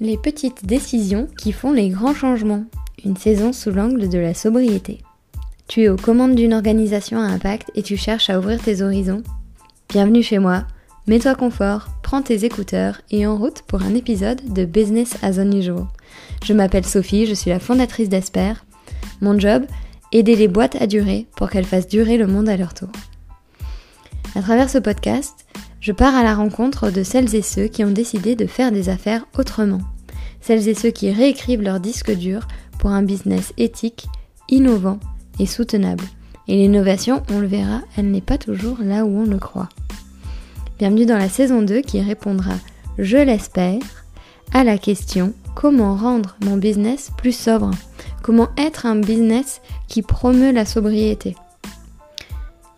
Les petites décisions qui font les grands changements. Une saison sous l'angle de la sobriété. Tu es aux commandes d'une organisation à impact et tu cherches à ouvrir tes horizons Bienvenue chez moi. Mets-toi confort, prends tes écouteurs et en route pour un épisode de Business as unusual. Je m'appelle Sophie, je suis la fondatrice d'Esper. Mon job, aider les boîtes à durer pour qu'elles fassent durer le monde à leur tour. À travers ce podcast, je pars à la rencontre de celles et ceux qui ont décidé de faire des affaires autrement. Celles et ceux qui réécrivent leur disque dur pour un business éthique, innovant et soutenable. Et l'innovation, on le verra, elle n'est pas toujours là où on le croit. Bienvenue dans la saison 2 qui répondra, je l'espère, à la question comment rendre mon business plus sobre? Comment être un business qui promeut la sobriété?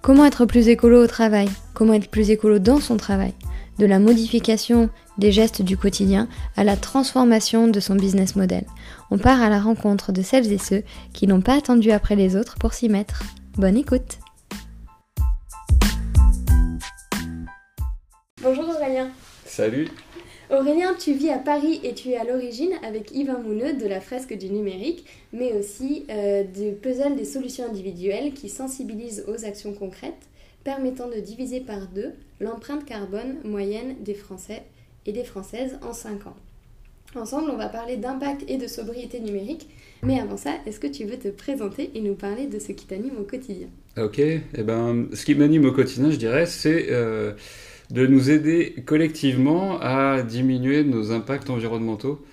Comment être plus écolo au travail? Comment être plus écolo dans son travail? De la modification des gestes du quotidien à la transformation de son business model. On part à la rencontre de celles et ceux qui n'ont pas attendu après les autres pour s'y mettre. Bonne écoute! Bonjour Aurélien. Salut Aurélien, tu vis à Paris et tu es à l'origine avec Yvain Mouneux de la fresque du numérique, mais aussi euh, du puzzle des solutions individuelles qui sensibilisent aux actions concrètes, permettant de diviser par deux l'empreinte carbone moyenne des Français et des Françaises en 5 ans. Ensemble, on va parler d'impact et de sobriété numérique. Mais avant ça, est-ce que tu veux te présenter et nous parler de ce qui t'anime au quotidien? Ok, eh ben, ce qui m'anime au quotidien, je dirais, c'est euh, de nous aider collectivement à diminuer nos impacts environnementaux.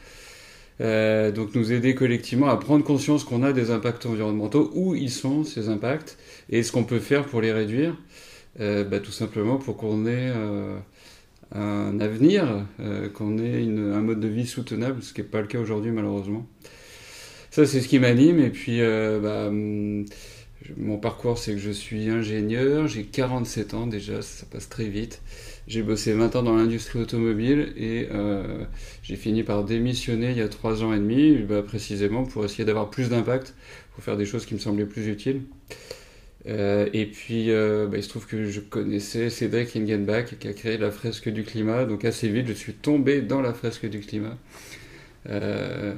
Euh, donc nous aider collectivement à prendre conscience qu'on a des impacts environnementaux, où ils sont ces impacts, et ce qu'on peut faire pour les réduire, euh, bah, tout simplement pour qu'on ait un avenir, euh, qu'on ait un mode de vie soutenable, ce qui n'est pas le cas aujourd'hui malheureusement. Ça, c'est ce qui m'anime. Et puis, euh, bah, mon parcours, c'est que je suis ingénieur, j'ai 47 ans déjà, ça passe très vite. J'ai bossé 20 ans dans l'industrie automobile et euh, j'ai fini par démissionner il y a 3 ans et demi, bah, précisément pour essayer d'avoir plus d'impact, pour faire des choses qui me semblaient plus utiles. Euh, et puis, euh, bah, il se trouve que je connaissais Cédric Ingenbach qui a créé la fresque du climat. Donc assez vite, je suis tombé dans la fresque du climat. Euh,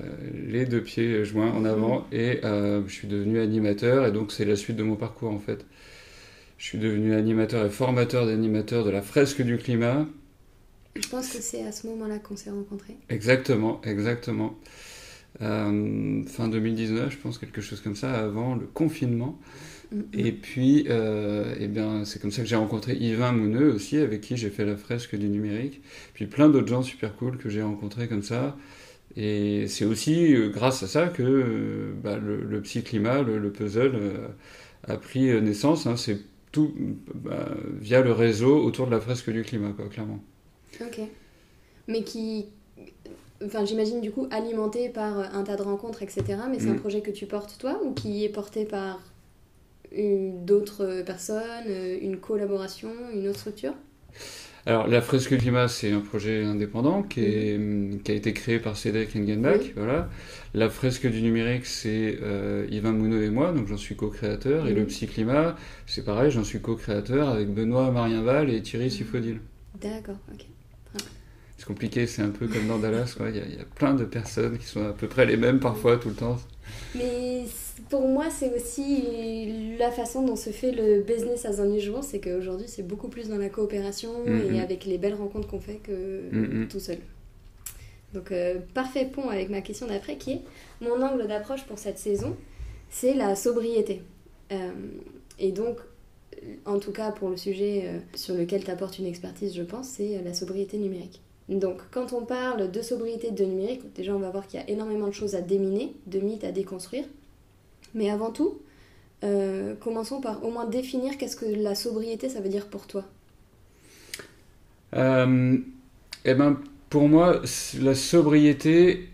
les deux pieds joints en avant et je suis devenu animateur et donc c'est la suite de mon parcours en fait. Je suis devenu animateur et formateur d'animateurs de la fresque du climat. Je pense que c'est à ce moment-là qu'on s'est rencontrés. Exactement, exactement. fin 2019, je pense quelque chose comme ça, avant le confinement. Et puis, euh, eh bien, c'est comme ça que j'ai rencontré Yvain Mouneux aussi, avec qui j'ai fait la fresque du numérique. Puis plein d'autres gens super cool que j'ai rencontrés comme ça. Et c'est aussi euh, grâce à ça que euh, bah, le, le psy-climat, le, puzzle, a pris naissance. Hein. c'est tout bah, via le réseau autour de la fresque du climat, quoi, clairement. Ok. Mais qui. Enfin, j'imagine du coup alimenté par un tas de rencontres, etc. Mais c'est un mm. projet que tu portes toi ou qui est porté par d'autres personnes, euh, une collaboration, une autre structure? Alors, la fresque climat, c'est un projet indépendant qui, est, mhm. qui, a été créé par Cédric Engenbach. Voilà. La fresque du numérique, c'est euh, Yvain Mouneux et moi, donc j'en suis co-créateur. Et le mhm. psy-climat, c'est pareil, j'en suis co-créateur avec Benoît Marienval et Thierry Sifodil. D'accord, ok. C'est compliqué, c'est un peu comme dans Dallas, il y, a, y, a plein de personnes qui sont à peu près les mêmes parfois, tout le temps. Mais pour moi, c'est aussi la façon dont se fait le business as unusual, c'est qu'aujourd'hui, c'est beaucoup plus dans la coopération et avec les belles rencontres qu'on fait que tout seul. Donc, euh, parfait pont avec ma question d'après qui est mon angle d'approche pour cette saison, c'est la sobriété. Euh, et donc, en tout cas pour le sujet euh, sur lequel tu apportes une expertise, je pense, c'est la sobriété numérique. Donc, quand on parle de sobriété de numérique, déjà on va voir qu'il y a énormément de choses à déminer, de mythes à déconstruire. Mais avant tout, euh, commençons par au moins définir qu'est-ce que la sobriété, ça veut dire pour toi. Euh, eh ben, pour moi, la sobriété,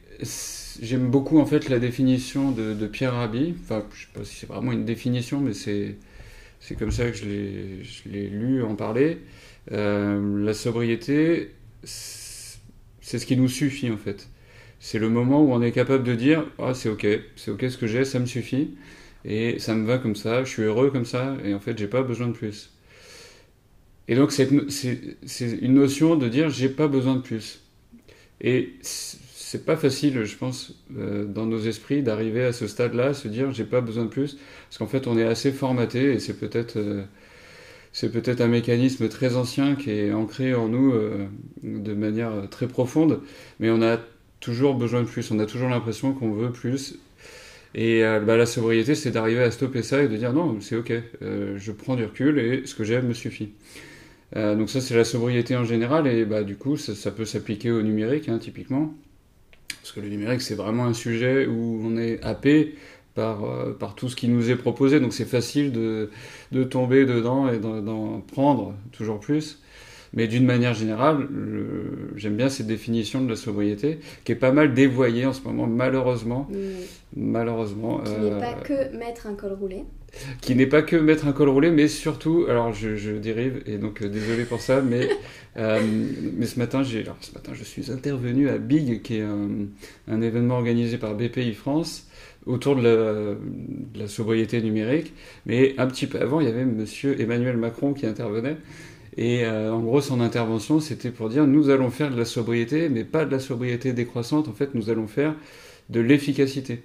j'aime beaucoup en fait la définition de, Pierre Rabhi. Enfin, je sais pas si c'est vraiment une définition, mais c'est c'est comme ça que je l'ai lu en parler. Euh, la sobriété, c'est ce qui nous suffit en fait c'est le moment où on est capable de dire ah c'est ok, c'est ok ce que j'ai, ça me suffit et ça me va comme ça, je suis heureux comme ça et en fait j'ai pas besoin de plus. Et donc c'est une notion de dire j'ai pas besoin de plus. Et c'est pas facile, je pense, euh, dans nos esprits d'arriver à ce stade-là, se dire j'ai pas besoin de plus, parce qu'en fait on est assez formaté et c'est peut-être euh, c'est peut-être un mécanisme très ancien qui est ancré en nous euh, de manière très profonde, mais on a toujours besoin de plus, on a toujours l'impression qu'on veut plus. Et bah, la sobriété, c'est d'arriver à stopper ça et de dire non, c'est ok, je prends du recul et ce que j'aime me suffit. donc ça, c'est la sobriété en général et bah, du coup, ça, peut s'appliquer au numérique, hein, typiquement. Parce que le numérique, c'est vraiment un sujet où on est happé par, euh, par tout ce qui nous est proposé. Donc c'est facile de, de, tomber dedans et d'en prendre toujours plus. Mais d'une manière générale, j'aime bien cette définition de la sobriété, qui est pas mal dévoyée en ce moment, malheureusement. Malheureusement. Qui n'est pas euh, que mettre un col roulé. Qui n'est pas que mettre un col roulé, mais surtout, alors je, je dérive, et donc euh, désolé pour ça, mais, euh, mais ce matin, ce matin, je suis intervenu à Big, qui est un, événement organisé par BPI France autour de la, de la, sobriété numérique. Mais un petit peu avant, il y avait monsieur Emmanuel Macron qui intervenait. Et euh, en gros, son intervention, c'était pour dire nous allons faire de la sobriété, mais pas de la sobriété décroissante. En fait, nous allons faire de l'efficacité.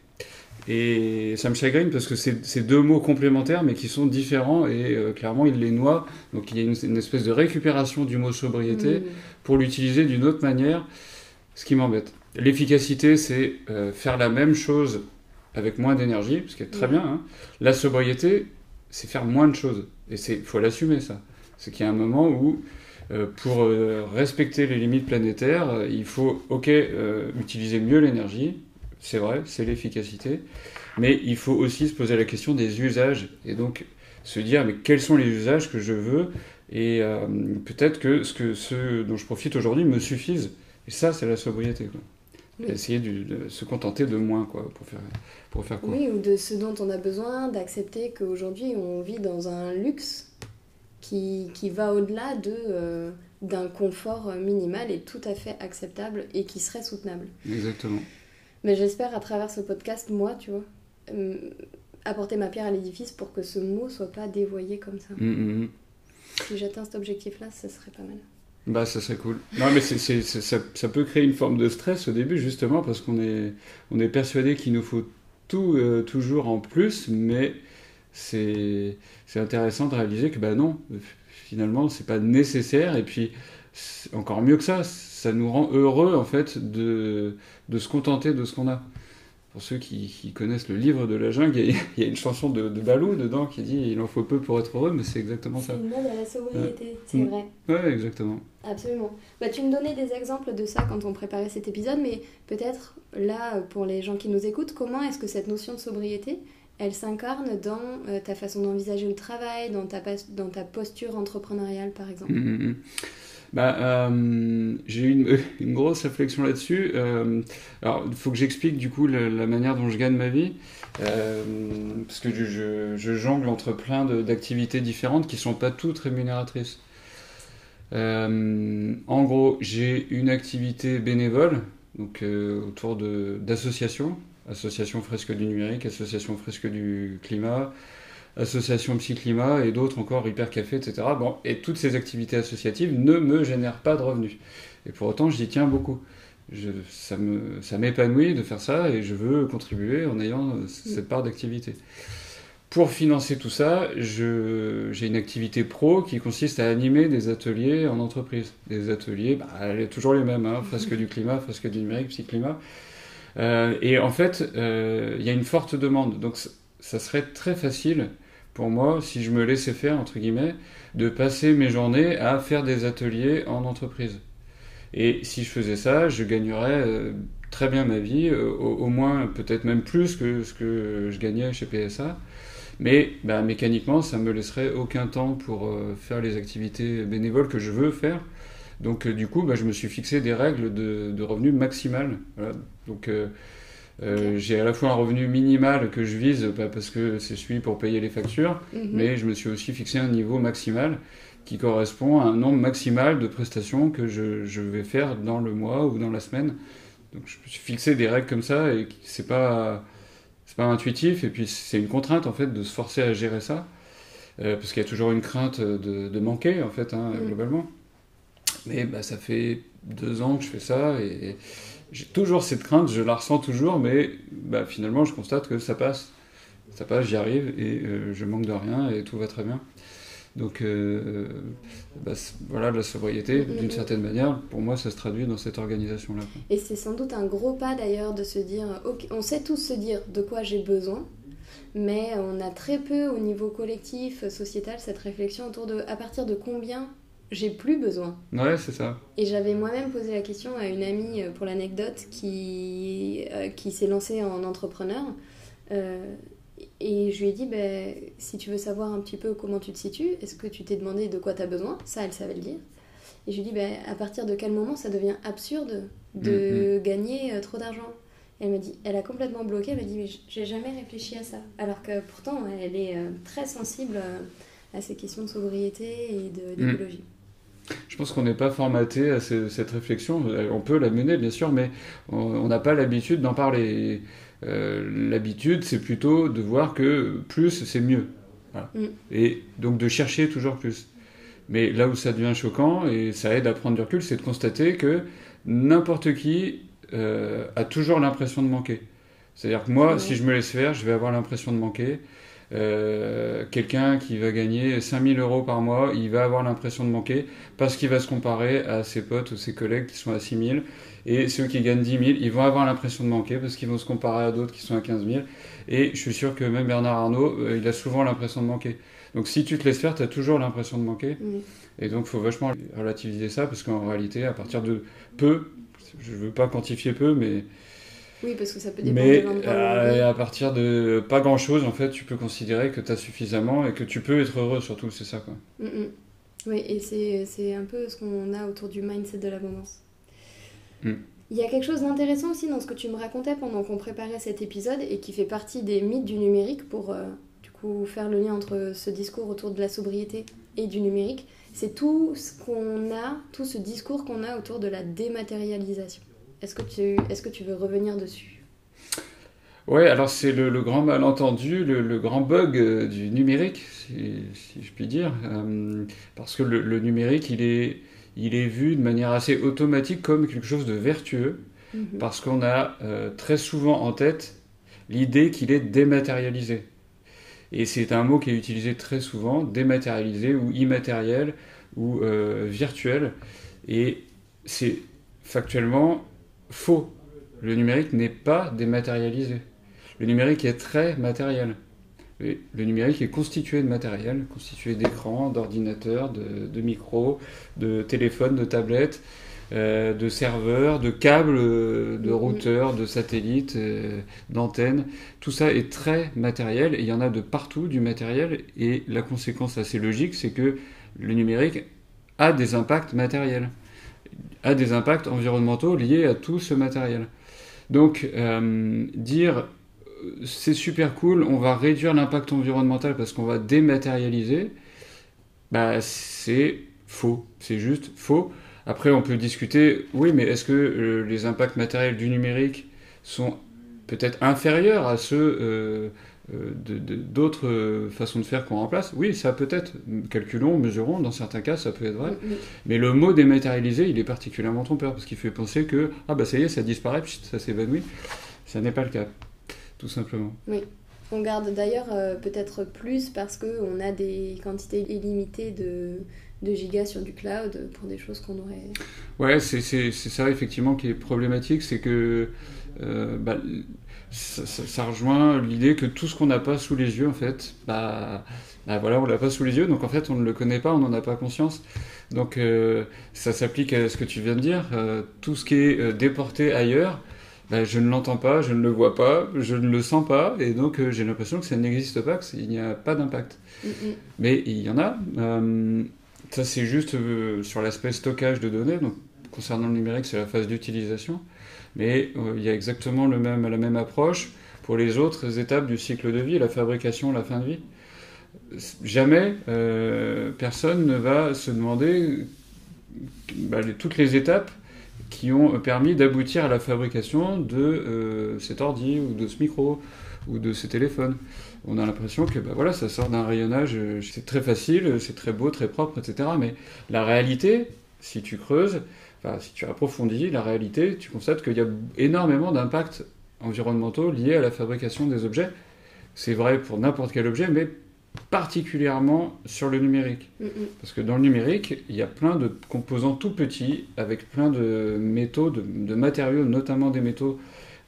Et ça me chagrine parce que c'est deux mots complémentaires, mais qui sont différents. Et euh, clairement, il les noie. Donc, il y a une, espèce de récupération du mot sobriété mmh. pour l'utiliser d'une autre manière, ce qui m'embête. L'efficacité, c'est euh, faire la même chose avec moins d'énergie, ce qui est très mmh. bien. Hein. La sobriété, c'est faire moins de choses. Et il faut l'assumer, ça. C'est qu'il y a un moment où, euh, pour euh, respecter les limites planétaires, euh, il faut, ok, utiliser mieux l'énergie, c'est vrai, c'est l'efficacité, mais il faut aussi se poser la question des usages, et donc se dire, mais quels sont les usages que je veux, et peut-être que, ce que ceux dont je profite aujourd'hui me suffisent. Et ça, c'est la sobriété. Quoi. Essayer de, se contenter de moins, quoi, pour faire, pour faire quoi. Oui, ou de ce dont on a besoin, d'accepter qu'aujourd'hui on vit dans un luxe qui, qui va au-delà de, euh, d'un confort minimal et tout à fait acceptable et qui serait soutenable. Exactement. Mais j'espère à travers ce podcast, moi, tu vois, euh, apporter ma pierre à l'édifice pour que ce mot soit pas dévoyé comme ça. Mm, mm, mm. Si j'atteins cet objectif-là, ça serait pas mal. Bah, ça serait cool. Non, mais c'est, c'est, ça, ça, peut créer une forme de stress au début, justement, parce qu'on est, on est persuadé qu'il nous faut tout euh, toujours en plus, mais c'est intéressant de réaliser que bah non, finalement, c'est pas nécessaire. Et puis, encore mieux que ça, ça nous rend heureux en fait de, de se contenter de ce qu'on a. Pour ceux qui, connaissent le livre de la jungle, il y, a, une chanson de, de, Balou dedans qui dit Il en faut peu pour être heureux, mais c'est exactement ça. C'est une à la sobriété, c'est vrai. Ouais, exactement. Absolument. Bah, tu me donnais des exemples de ça quand on préparait cet épisode, mais peut-être là, pour les gens qui nous écoutent, comment est-ce que cette notion de sobriété, elle s'incarne dans euh, ta façon d'envisager le travail, dans ta, posture entrepreneuriale, par exemple mmh, mmh, mmh. Bah, euh, J'ai eu une, une, grosse réflexion là-dessus. Euh, alors, il faut que j'explique du coup la, manière dont je gagne ma vie. parce que je, je, jongle entre plein d'activités différentes qui ne sont pas toutes rémunératrices. en gros, j'ai une activité bénévole donc, autour d'associations Association Fresque du Numérique, Association Fresque du Climat, Association Psy-Climat et d'autres encore, Hyper Café, etc. Bon, et toutes ces activités associatives ne me génèrent pas de revenus. Et pour autant, j'y tiens beaucoup. Je, ça m'épanouit de faire ça et je veux contribuer en ayant cette part d'activité. Pour financer tout ça, j'ai une activité pro qui consiste à animer des ateliers en entreprise. Des ateliers, bah, toujours les mêmes, hein, fresque du climat, fresque du numérique, psy-climat. Euh, et en fait, euh, il y a une forte demande. Donc ça serait très facile pour moi, si je me laissais faire, entre guillemets, de passer mes journées à faire des ateliers en entreprise. Et si je faisais ça, je gagnerais euh, très bien ma vie, au, moins peut-être même plus que ce que je gagnais chez PSA. Mais bah, mécaniquement, ça me laisserait aucun temps pour faire les activités bénévoles que je veux faire. Donc du coup, bah, je me suis fixé des règles de, de revenus maximal. Voilà. Donc euh, euh, j'ai à la fois un revenu minimal que je vise parce que c'est celui pour payer les factures, mhm. mais je me suis aussi fixé un niveau maximal qui correspond à un nombre maximal de prestations que je, je vais faire dans le mois ou dans la semaine. Donc je me suis fixé des règles comme ça et c'est pas c'est pas intuitif et puis c'est une contrainte en fait de se forcer à gérer ça euh, parce qu'il y a toujours une crainte de, de manquer en fait hein, mhm. globalement. Mais bah, ça fait deux ans que je fais ça et j'ai toujours cette crainte, je la ressens toujours, mais bah, finalement je constate que ça passe. Ça passe, j'y arrive et euh, je manque de rien et tout va très bien. Donc euh, bah, voilà, la sobriété, mm, mm, d'une mm. certaine manière, pour moi, ça se traduit dans cette organisation-là. Et c'est sans doute un gros pas d'ailleurs de se dire, ok, on sait tous se dire de quoi j'ai besoin, mais on a très peu au niveau collectif, sociétal, cette réflexion autour de à partir de combien j'ai plus besoin. Ouais, c'est ça. Et j'avais moi-même posé la question à une amie euh, pour l'anecdote qui, euh, qui s'est lancée en entrepreneur. Euh, et je lui ai dit, ben, si tu veux savoir un petit peu comment tu te situes, est-ce que tu t'es demandé de quoi tu as besoin? Ça, elle savait le dire. Et je lui ai dit, ben, à partir de quel moment ça devient absurde de mm, mm. gagner trop d'argent? Elle m'a dit, elle a complètement bloqué, elle m'a dit, mais j'ai jamais réfléchi à ça. Alors que pourtant, elle est très sensible à ces questions de sobriété et mm. d'écologie. Je pense qu'on n'est pas formaté à cette réflexion. On peut la mener, bien sûr, mais on n'a pas l'habitude d'en parler. Euh, l'habitude, c'est plutôt de voir que plus, c'est mieux. Mm. Et donc de chercher toujours plus. Mais là où ça devient choquant, et ça aide à prendre du recul, c'est de constater que n'importe qui euh, a toujours l'impression de manquer. C'est-à-dire que moi, si je me laisse faire, je vais avoir l'impression de manquer. Euh, quelqu'un qui va gagner 5000 euros par mois, il va avoir l'impression de manquer parce qu'il va se comparer à ses potes ou ses collègues qui sont à 6000. Et ceux qui gagnent 10 000, ils vont avoir l'impression de manquer parce qu'ils vont se comparer à d'autres qui sont à 15 000. Et je suis sûr que même Bernard Arnault, euh, il a souvent l'impression de manquer. Donc si tu te laisses faire, tu as toujours l'impression de manquer. Et donc il faut vachement relativiser ça parce qu'en réalité, à partir de peu, je ne veux pas quantifier peu, mais oui, parce que ça peut dépendre Mais de euh, à partir de pas grand chose, en fait, tu peux considérer que tu as suffisamment et que tu peux être heureux, surtout, c'est ça. Quoi. Mm, mm. Oui, et c'est un peu ce qu'on a autour du mindset de l'abondance. Mm. Il y a quelque chose d'intéressant aussi dans ce que tu me racontais pendant qu'on préparait cet épisode et qui fait partie des mythes du numérique pour euh, du coup faire le lien entre ce discours autour de la sobriété et du numérique. C'est tout ce qu'on a, tout ce discours qu'on a autour de la dématérialisation. Est-ce que, tu, est que tu veux revenir dessus? Ouais, alors c'est le, grand malentendu, le, grand bug euh, du numérique, si, je puis dire, euh, parce que le, numérique, il est, il est vu de manière assez automatique comme quelque chose de vertueux, mhm. parce qu'on a euh, très souvent en tête l'idée qu'il est dématérialisé. Et c'est un mot qui est utilisé très souvent, dématérialisé ou immatériel ou virtuel. Et c'est factuellement faux. Le numérique n'est pas dématérialisé. Le numérique est très matériel. Le numérique est constitué de matériel, constitué d'écrans, d'ordinateurs, de, micros, de téléphones, de tablettes, euh, de serveurs, de câbles, de routeurs, de satellites, euh, d'antennes. Tout ça est très matériel et il y en a de partout du matériel. Et la conséquence assez logique, c'est que le numérique a des impacts matériels des impacts environnementaux liés à tout ce matériel. Donc, euh, dire euh, c'est super cool, on va réduire l'impact environnemental parce qu'on va dématérialiser, bah, c'est faux. C'est juste faux. Après, on peut discuter, oui, mais est-ce que euh, les impacts matériels du numérique sont peut-être inférieurs à ceux euh, d'autres euh, façons de faire qu'on remplace, oui, ça peut être. Calculons, mesurons, dans certains cas, ça peut être vrai. Mais le mot dématérialisé, il est particulièrement trompeur, parce qu'il fait penser que, ah bah ça y est, ça disparaît, ça s'évanouit. Ça n'est pas le cas, tout simplement. Oui. On garde d'ailleurs euh, peut-être plus parce qu'on a des quantités illimitées de, de, gigas sur du cloud pour des choses qu'on aurait. Ouais, c'est ça effectivement qui est problématique, c'est que bah, ça, rejoint l'idée que tout ce qu'on n'a pas sous les yeux, en fait, bah, bah voilà, on l'a pas sous les yeux, donc en fait on ne le connaît pas, on n'en a pas conscience. Donc euh, ça s'applique à ce que tu viens de dire. Euh, tout ce qui est euh, déporté ailleurs, bah, je ne l'entends pas, je ne le vois pas, je ne le sens pas, et donc j'ai l'impression que ça n'existe pas, qu'il n'y a pas d'impact. Mais il y en a. ça c'est juste sur l'aspect stockage de données. Donc concernant le numérique, c'est la phase d'utilisation mais euh, il y a exactement la même approche pour les autres étapes du cycle de vie, la fabrication, la fin de vie. Jamais euh, personne ne va se demander bah, toutes les étapes qui ont permis d'aboutir à la fabrication de euh, cet ordi ou de ce micro ou de ce téléphone. On a l'impression que bah, voilà, ça sort d'un rayonnage, c'est très facile, c'est très beau, très propre, etc. Mais la réalité, si tu creuses, si tu approfondis la réalité, tu constates qu'il y a énormément d'impacts environnementaux liés à la fabrication des objets. C'est vrai pour n'importe quel objet, mais particulièrement sur le numérique. Mm, mm. Parce que dans le numérique, il y a plein de composants tout petits, avec plein de métaux, de, de matériaux, notamment des métaux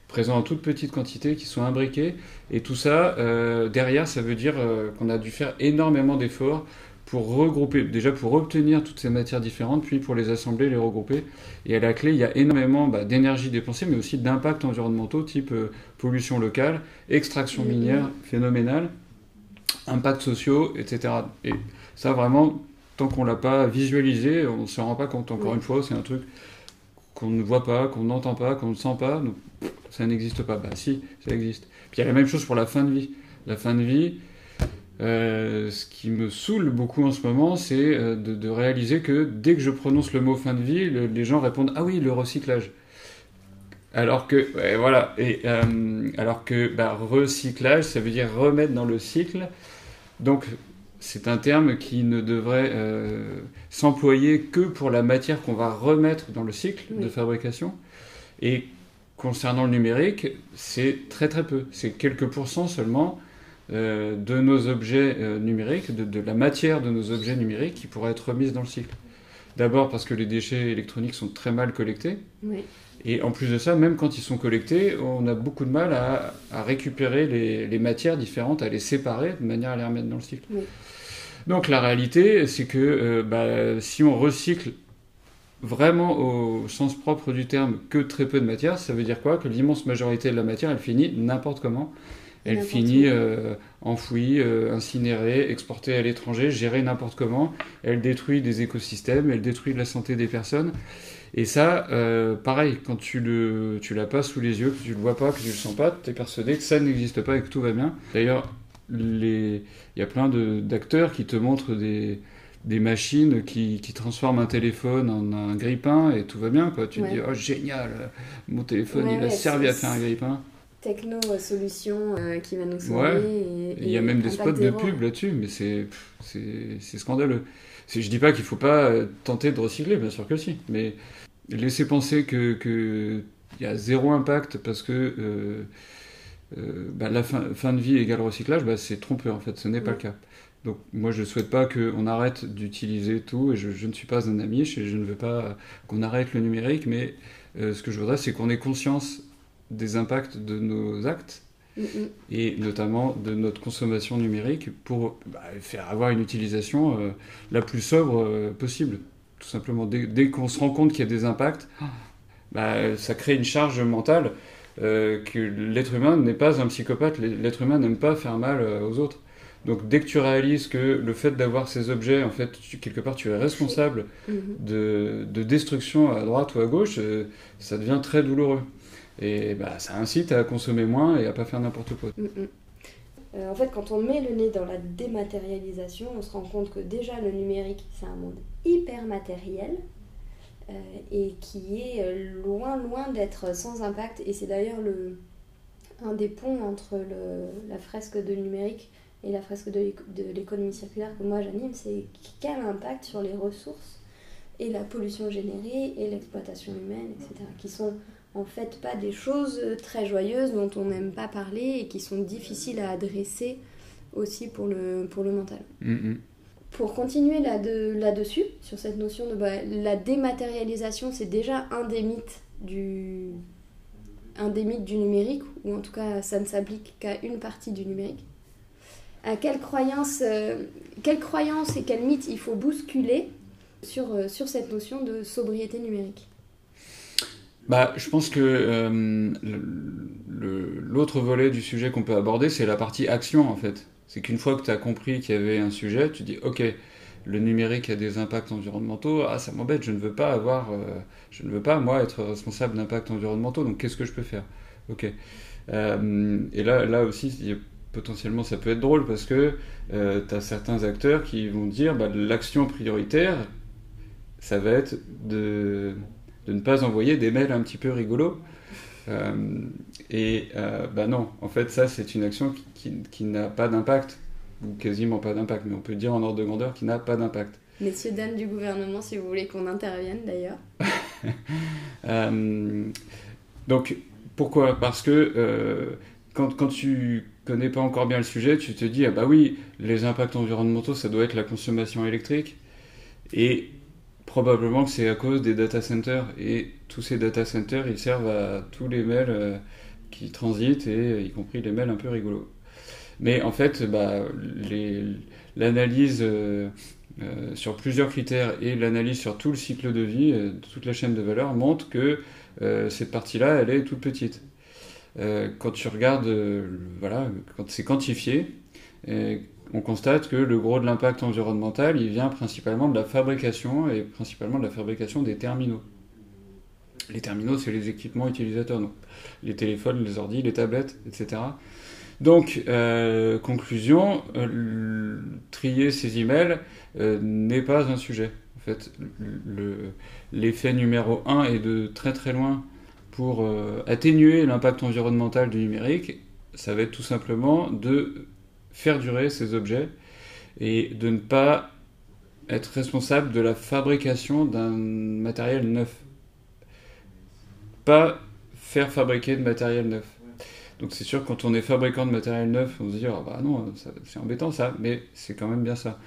présents en toute petite quantité, qui sont imbriqués. Et tout ça, euh, derrière, ça veut dire euh, qu'on a dû faire énormément d'efforts pour regrouper, déjà pour obtenir toutes ces matières différentes, puis pour les assembler, les regrouper. Et à la clé, il y a énormément bah, d'énergie dépensée, mais aussi d'impacts environnementaux, type euh, pollution locale, extraction minière phénoménale, impacts sociaux, etc. Et ça, vraiment, tant qu'on l'a pas visualisé, on ne se rend pas compte. Encore Oui. une fois, c'est un truc qu'on ne voit pas, qu'on n'entend pas, qu'on ne sent pas. Donc, ça n'existe pas. Bah si, ça existe. Puis il y a la même chose pour la fin de vie. La fin de vie, euh, ce qui me saoule beaucoup en ce moment, c'est euh, de, de réaliser que dès que je prononce le mot fin de vie, le- les gens répondent Ah oui, le recyclage. Alors que, ouais, voilà, et, euh, alors que bah, recyclage, ça veut dire remettre dans le cycle. Donc, c'est un terme qui ne devrait euh, s'employer que pour la matière qu'on va remettre dans le cycle Oui. de fabrication. Et concernant le numérique, c'est très très peu. C'est quelques pourcents seulement euh, de nos objets euh, numériques, de, de la matière de nos objets numériques qui pourrait être remise dans le cycle. D'abord parce que les déchets électroniques sont très mal collectés. Oui. Et en plus de ça, même quand ils sont collectés, on a beaucoup de mal à, à récupérer les, les matières différentes, à les séparer de manière à les remettre dans le cycle. Oui. Donc la réalité, c'est que euh, bah, si on recycle vraiment au sens propre du terme que très peu de matière, ça veut dire quoi? Que l'immense majorité de la matière, elle finit n'importe comment. Elle finit euh, enfouie, euh, incinérée, exportée à l'étranger, gérée n'importe comment. Elle détruit des écosystèmes, elle détruit la santé des personnes. Et ça, euh, pareil, quand tu le, tu l'as pas sous les yeux, que tu le vois pas, que tu le sens pas, tu es persuadé que ça n'existe pas et que tout va bien. D'ailleurs, il y a plein d'acteurs qui te montrent des, des machines qui, qui transforment un téléphone en un grille-pain et tout va bien. Quoi. Tu te dis, oh génial, mon téléphone Ouais, il a ouais, servi à faire un grille-pain. Techno euh, euh, qui va nous sauver. Ouais. et- Il y a et même des spots de pub là-dessus, mais c'est scandaleux. Je dis pas qu'il faut pas euh, tenter de recycler, bien sûr que si, mais laisser penser que que il y a zéro impact parce que euh, euh, bah, la fin, fin de vie égale recyclage, bah, c'est trompeur en fait, ce n'est pas Ouais. le cas. Donc moi je souhaite pas qu'on arrête d'utiliser tout, et je, je ne suis pas un ami, je, je ne veux pas qu'on arrête le numérique, mais euh, ce que je voudrais c'est qu'on ait conscience des impacts de nos actes Mm, mm. et notamment de notre consommation numérique pour bah, faire avoir une utilisation euh, la plus sobre euh, possible. Tout simplement, dès, dès qu'on se rend compte qu'il y a des impacts, bah, ça crée une charge mentale euh, que l'être humain n'est pas un psychopathe, l'être humain n'aime pas faire mal euh, aux autres. Donc dès que tu réalises que le fait d'avoir ces objets, en fait, tu- quelque part, tu es responsable Mhm. de, de destruction à droite ou à gauche, euh, ça devient très douloureux. Et bah, ça incite à consommer moins et à pas faire n'importe quoi. Mm, mm. Euh, en fait, quand on met le nez dans la dématérialisation, on se rend compte que déjà le numérique, c'est un monde hyper matériel euh, et qui est euh, loin, loin d'être sans impact. Et c'est d'ailleurs le, un des ponts entre la fresque de numérique et la fresque de l'économie circulaire que moi j'anime, c'est quel impact sur les ressources et la pollution générée et l'exploitation humaine, etc., qui sont en fait pas des choses très joyeuses dont on n'aime pas parler et qui sont difficiles à adresser aussi pour le, pour le mental. Mm, mm. Pour continuer là de- là-dessus, sur cette notion de bah, la dématérialisation, c'est déjà un des mythes du un des mythes du numérique, ou en tout cas ça ne s'applique qu'à une partie du numérique. À quelle croyance, euh, quelle croyance et quel mythe il faut bousculer sur, euh, sur cette notion de sobriété numérique? Bah, je pense que euh, l'autre volet du sujet qu'on peut aborder, c'est la partie action en fait. C'est qu'une fois que tu as compris qu'il y avait un sujet, tu dis ok, le numérique a des impacts environnementaux, ah ça m'embête, je ne veux pas avoir, euh, je ne veux pas moi être responsable d'impacts environnementaux, donc qu'est-ce que je peux faire? Ok. Euh, et là, là aussi, potentiellement ça peut être drôle parce que tu as certains acteurs qui vont dire bah, l'action prioritaire, ça va être de de ne pas envoyer des mails un petit peu rigolos. Euh, et euh, bah non, en fait, ça, c'est une action qui, qui- qui n'a pas d'impact, ou quasiment pas d'impact, mais on peut dire en ordre de grandeur qui n'a pas d'impact. Messieurs, dames du gouvernement, si vous voulez qu'on intervienne d'ailleurs. donc, pourquoi? Parce que quand, quand tu connais pas encore bien le sujet, tu te dis, ah bah oui, les impacts environnementaux, ça doit être la consommation électrique. Et probablement que c'est à cause des data centers. Et tous ces data centers, ils servent à tous les mails euh, qui transitent, et euh, y compris les mails un peu rigolos. Mais en fait, bah, l'analyse euh, sur plusieurs critères et l'analyse sur tout le cycle de vie, toute la chaîne de valeur, montre que cette partie-là, elle est toute petite. quand tu regardes, voilà, quand c'est quantifié, on constate que le gros de l'impact environnemental, il vient principalement de la fabrication et principalement de la fabrication des terminaux. Les terminaux, c'est les équipements utilisateurs, donc les téléphones, les ordi, les tablettes, etc. Donc, euh, conclusion, euh, trier ces emails euh, n'est pas un sujet. En fait, l'effet numéro un est de très très loin pour atténuer l'impact environnemental du numérique. Ça va être tout simplement de faire durer ces objets et de ne pas être responsable de la fabrication d'un matériel neuf. Pas faire fabriquer de matériel neuf. Donc c'est sûr, quand on est fabricant de matériel neuf, on se dit, ah bah non, c'est embêtant ça, mais c'est quand même bien ça.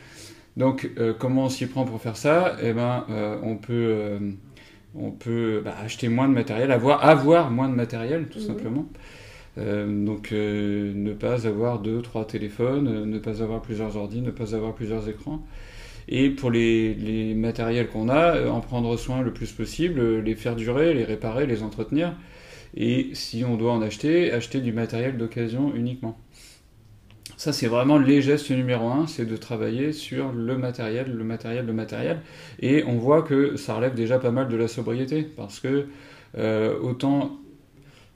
Donc euh, comment on s'y prend pour faire ça? Eh ben, euh, on peut, euh, on peut bah, acheter moins de matériel, avoir, avoir moins de matériel, tout simplement. Euh, donc euh, ne pas avoir deux, trois téléphones, euh, ne pas avoir plusieurs ordi, ne pas avoir plusieurs écrans. Et pour les, les matériels qu'on a, en prendre soin le plus possible, les faire durer, les réparer, les entretenir. Et si on doit en acheter, acheter du matériel d'occasion uniquement. Ça, c'est vraiment les gestes numéro un, c'est de travailler sur le matériel, le matériel, le matériel. Et on voit que ça relève déjà pas mal de la sobriété, parce que autant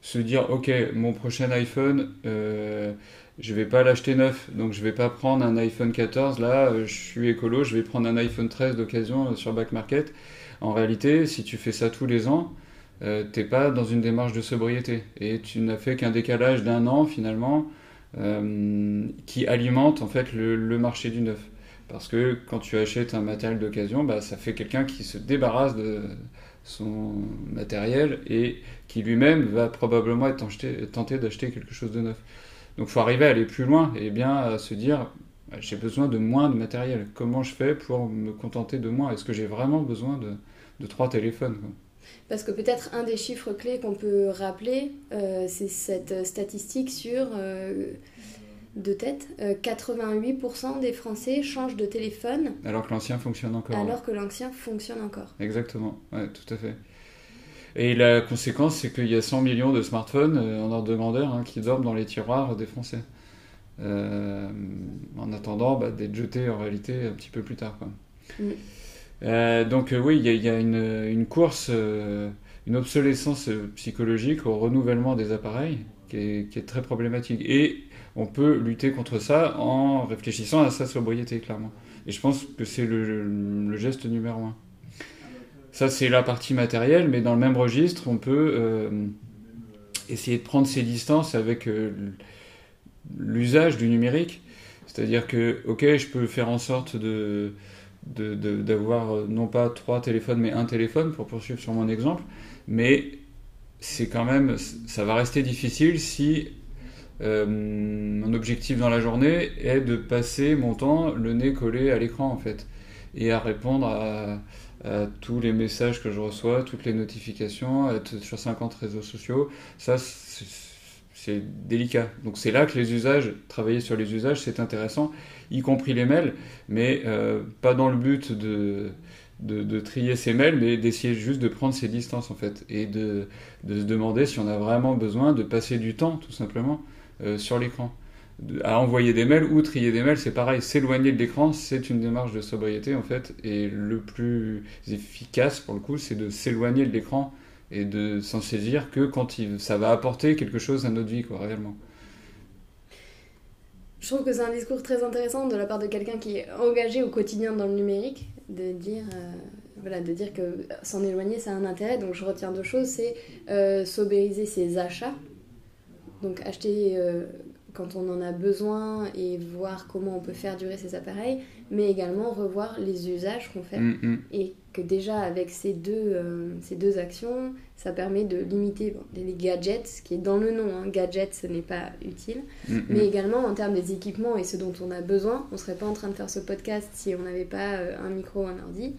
se dire ok mon prochain iPhone euh, je vais pas l'acheter neuf donc je vais pas prendre un iPhone 14 là euh, je suis écolo je vais prendre un iPhone 13 d'occasion euh, sur back market. En réalité si tu fais ça tous les ans euh, t'es pas dans une démarche de sobriété. Et tu n'as fait qu'un décalage d'un an finalement qui alimente en fait le, marché du neuf. Parce que quand tu achètes un matériel d'occasion bah, ça fait quelqu'un qui se débarrasse de son matériel et qui lui-même va probablement être tenté d'acheter quelque chose de neuf. Donc il faut arriver à aller plus loin et bien à se dire j'ai besoin de moins de matériel. Comment je fais pour me contenter de moins Est-ce que j'ai vraiment besoin de, de trois téléphones Parce que peut-être un des chiffres clés qu'on peut rappeler, euh, c'est cette statistique sur euh, de tête, 88% euh, des Français changent de téléphone. Alors que l'ancien fonctionne encore. Alors que l'ancien fonctionne encore. Exactement, ouais, tout à fait. Et la conséquence, c'est qu'il y a 100 millions de smartphones euh, en ordre de grandeur hein, qui dorment dans les tiroirs des Français. Euh, en attendant bah, d'être jetés en réalité un petit peu plus tard. Quoi. Mm. donc oui, il y, a, une, une course, une obsolescence psychologique au renouvellement des appareils qui est, très problématique. Et on peut lutter contre ça en réfléchissant à sa sobriété, clairement. Et je pense que c'est le, geste numéro un. Ça, c'est la partie matérielle, mais dans le même registre, on peut euh, essayer de prendre ses distances avec euh, l'usage du numérique. C'est-à-dire que, ok, je peux faire en sorte de d'avoir euh, non pas trois téléphones mais un téléphone pour poursuivre sur mon exemple mais c'est quand même ça va rester difficile si euh, mon objectif dans la journée est de passer mon temps le nez collé à l'écran en fait et à répondre à, tous les messages que je reçois, toutes les notifications, être sur 50 réseaux sociaux. Ça, c'est délicat. Donc c'est là que les usages, travailler sur les usages, c'est intéressant, y compris les mails, mais euh, pas dans le but de, de, trier ces mails, mais d'essayer juste de prendre ses distances en fait, et de, de, se demander si on a vraiment besoin de passer du temps, tout simplement. Euh, sur l'écran. À envoyer des mails ou trier des mails, c'est pareil. S'éloigner de l'écran, c'est une démarche de sobriété en fait. Et le plus efficace pour le coup, c'est de s'éloigner de l'écran et de s'en saisir que quand il, ça va apporter quelque chose à notre vie, quoi, réellement. Je trouve que c'est un discours très intéressant de la part de quelqu'un qui est engagé au quotidien dans le numérique, de dire, euh, voilà, de dire que s'en éloigner, ça a un intérêt. Donc je retiens deux choses, c'est euh, sobériser ses achats, donc acheter, euh, quand on en a besoin et voir comment on peut faire durer ces appareils, mais également revoir les usages qu'on fait. Mm, mm. Et que déjà avec ces deux, euh, ces deux actions, ça permet de limiter bon, les gadgets, ce qui est dans le nom, hein, gadget ce n'est pas utile, Mm, mais également en termes des équipements et ce dont on a besoin. On ne serait pas en train de faire ce podcast si on n'avait pas euh, un micro ou un ordi,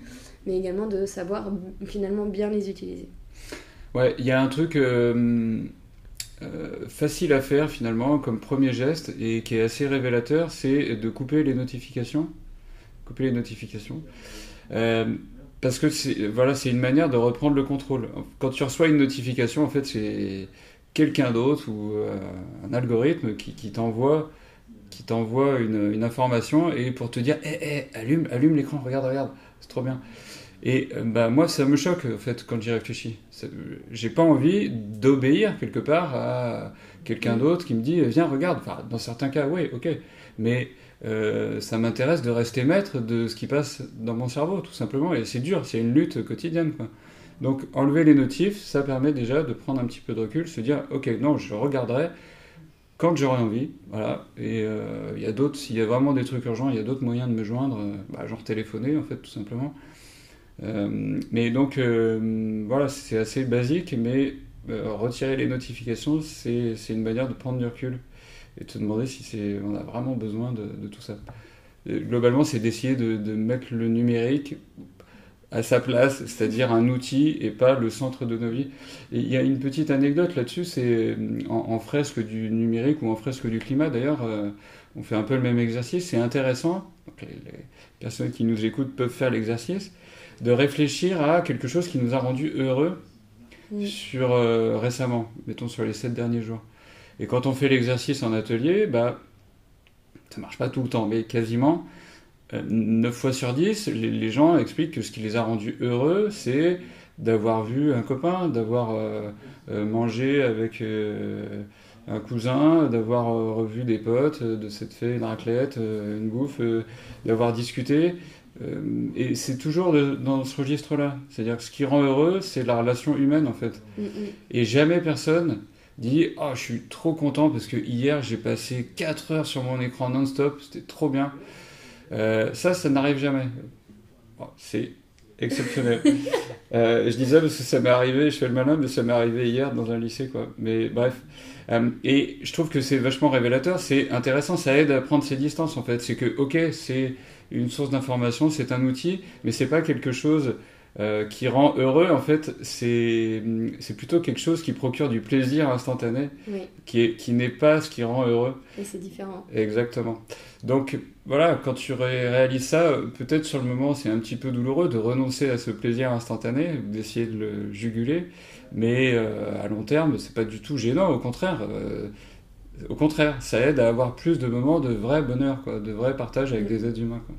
mais également de savoir finalement bien les utiliser. Ouais, il y a un truc euh, euh, facile à faire finalement comme premier geste et qui est assez révélateur, c'est de couper les notifications. Couper les notifications. Euh, parce que c'est voilà, c'est une manière de reprendre le contrôle. Quand tu reçois une notification, en fait, c'est quelqu'un d'autre ou euh, un algorithme qui, t'envoie qui t'envoie une, information et pour te dire hé hé allume allume l'écran regarde regarde c'est trop bien et bah moi ça me choque en fait quand j'y réfléchis j'ai pas envie d'obéir quelque part à quelqu'un Mm. d'autre qui me dit viens regarde enfin dans certains cas oui ok mais euh, ça m'intéresse de rester maître de ce qui passe dans mon cerveau tout simplement et c'est dur c'est une lutte quotidienne quoi donc enlever les notifs ça permet déjà de prendre un petit peu de recul se dire ok non je regarderai quand j'aurai envie, voilà. Et euh, il y a d'autres, s'il y a vraiment des trucs urgents, il y a d'autres moyens de me joindre, euh, bah, genre téléphoner en fait, tout simplement. Euh, mais donc euh, voilà, c'est assez basique, mais euh, retirer les notifications, c'est une manière de prendre du recul et de se demander si on a vraiment besoin de, tout ça. Globalement, c'est d'essayer de, mettre le numérique à sa place, c'est-à-dire un outil et pas le centre de nos vies. Il y a une petite anecdote là-dessus, c'est en, fresque du numérique ou en fresque du climat d'ailleurs, on fait un peu le même exercice, c'est intéressant, donc les personnes qui nous écoutent peuvent faire l'exercice, de réfléchir à quelque chose qui nous a rendu heureux Mm. sur, euh, récemment, mettons sur les sept derniers jours. Et quand on fait l'exercice en atelier, bah, ça marche pas tout le temps, mais quasiment, euh, 9 fois sur 10, les, les gens expliquent que ce qui les a rendus heureux, c'est d'avoir vu un copain, d'avoir euh, euh, mangé avec un cousin, d'avoir revu des potes, de s'être fait une raclette, une bouffe, d'avoir discuté. Euh, et c'est toujours de- dans ce registre-là. C'est-à-dire que ce qui rend heureux, c'est la relation humaine en fait. Mm, mm. Et jamais personne dit Oh, je suis trop content parce que hier j'ai passé 4 heures sur mon écran non-stop, c'était trop bien. Euh, ça, ça n'arrive jamais. Bon, c'est exceptionnel. Euh, je dis ça parce que ça m'est arrivé, je fais le malin, mais ça m'est arrivé hier dans un lycée, quoi. Mais bref. Euh, et je trouve que c'est vachement révélateur, c'est intéressant, ça aide à prendre ses distances en fait. C'est que, ok, c'est une source d'information, c'est un outil, mais c'est pas quelque chose euh, qui rend heureux, en fait, c'est c'est plutôt quelque chose qui procure du plaisir instantané, Oui, qui est- qui n'est pas ce qui rend heureux. et c'est différent. Exactement. Donc voilà, quand tu ré- réalises ça, euh, peut-être sur le moment c'est un petit peu douloureux de renoncer à ce plaisir instantané, d'essayer de le juguler, mais euh, à long terme c'est pas du tout gênant, au contraire. euh, au contraire, ça aide à avoir plus de moments de vrai bonheur, quoi, de vrai partage avec des êtres humains. Quoi.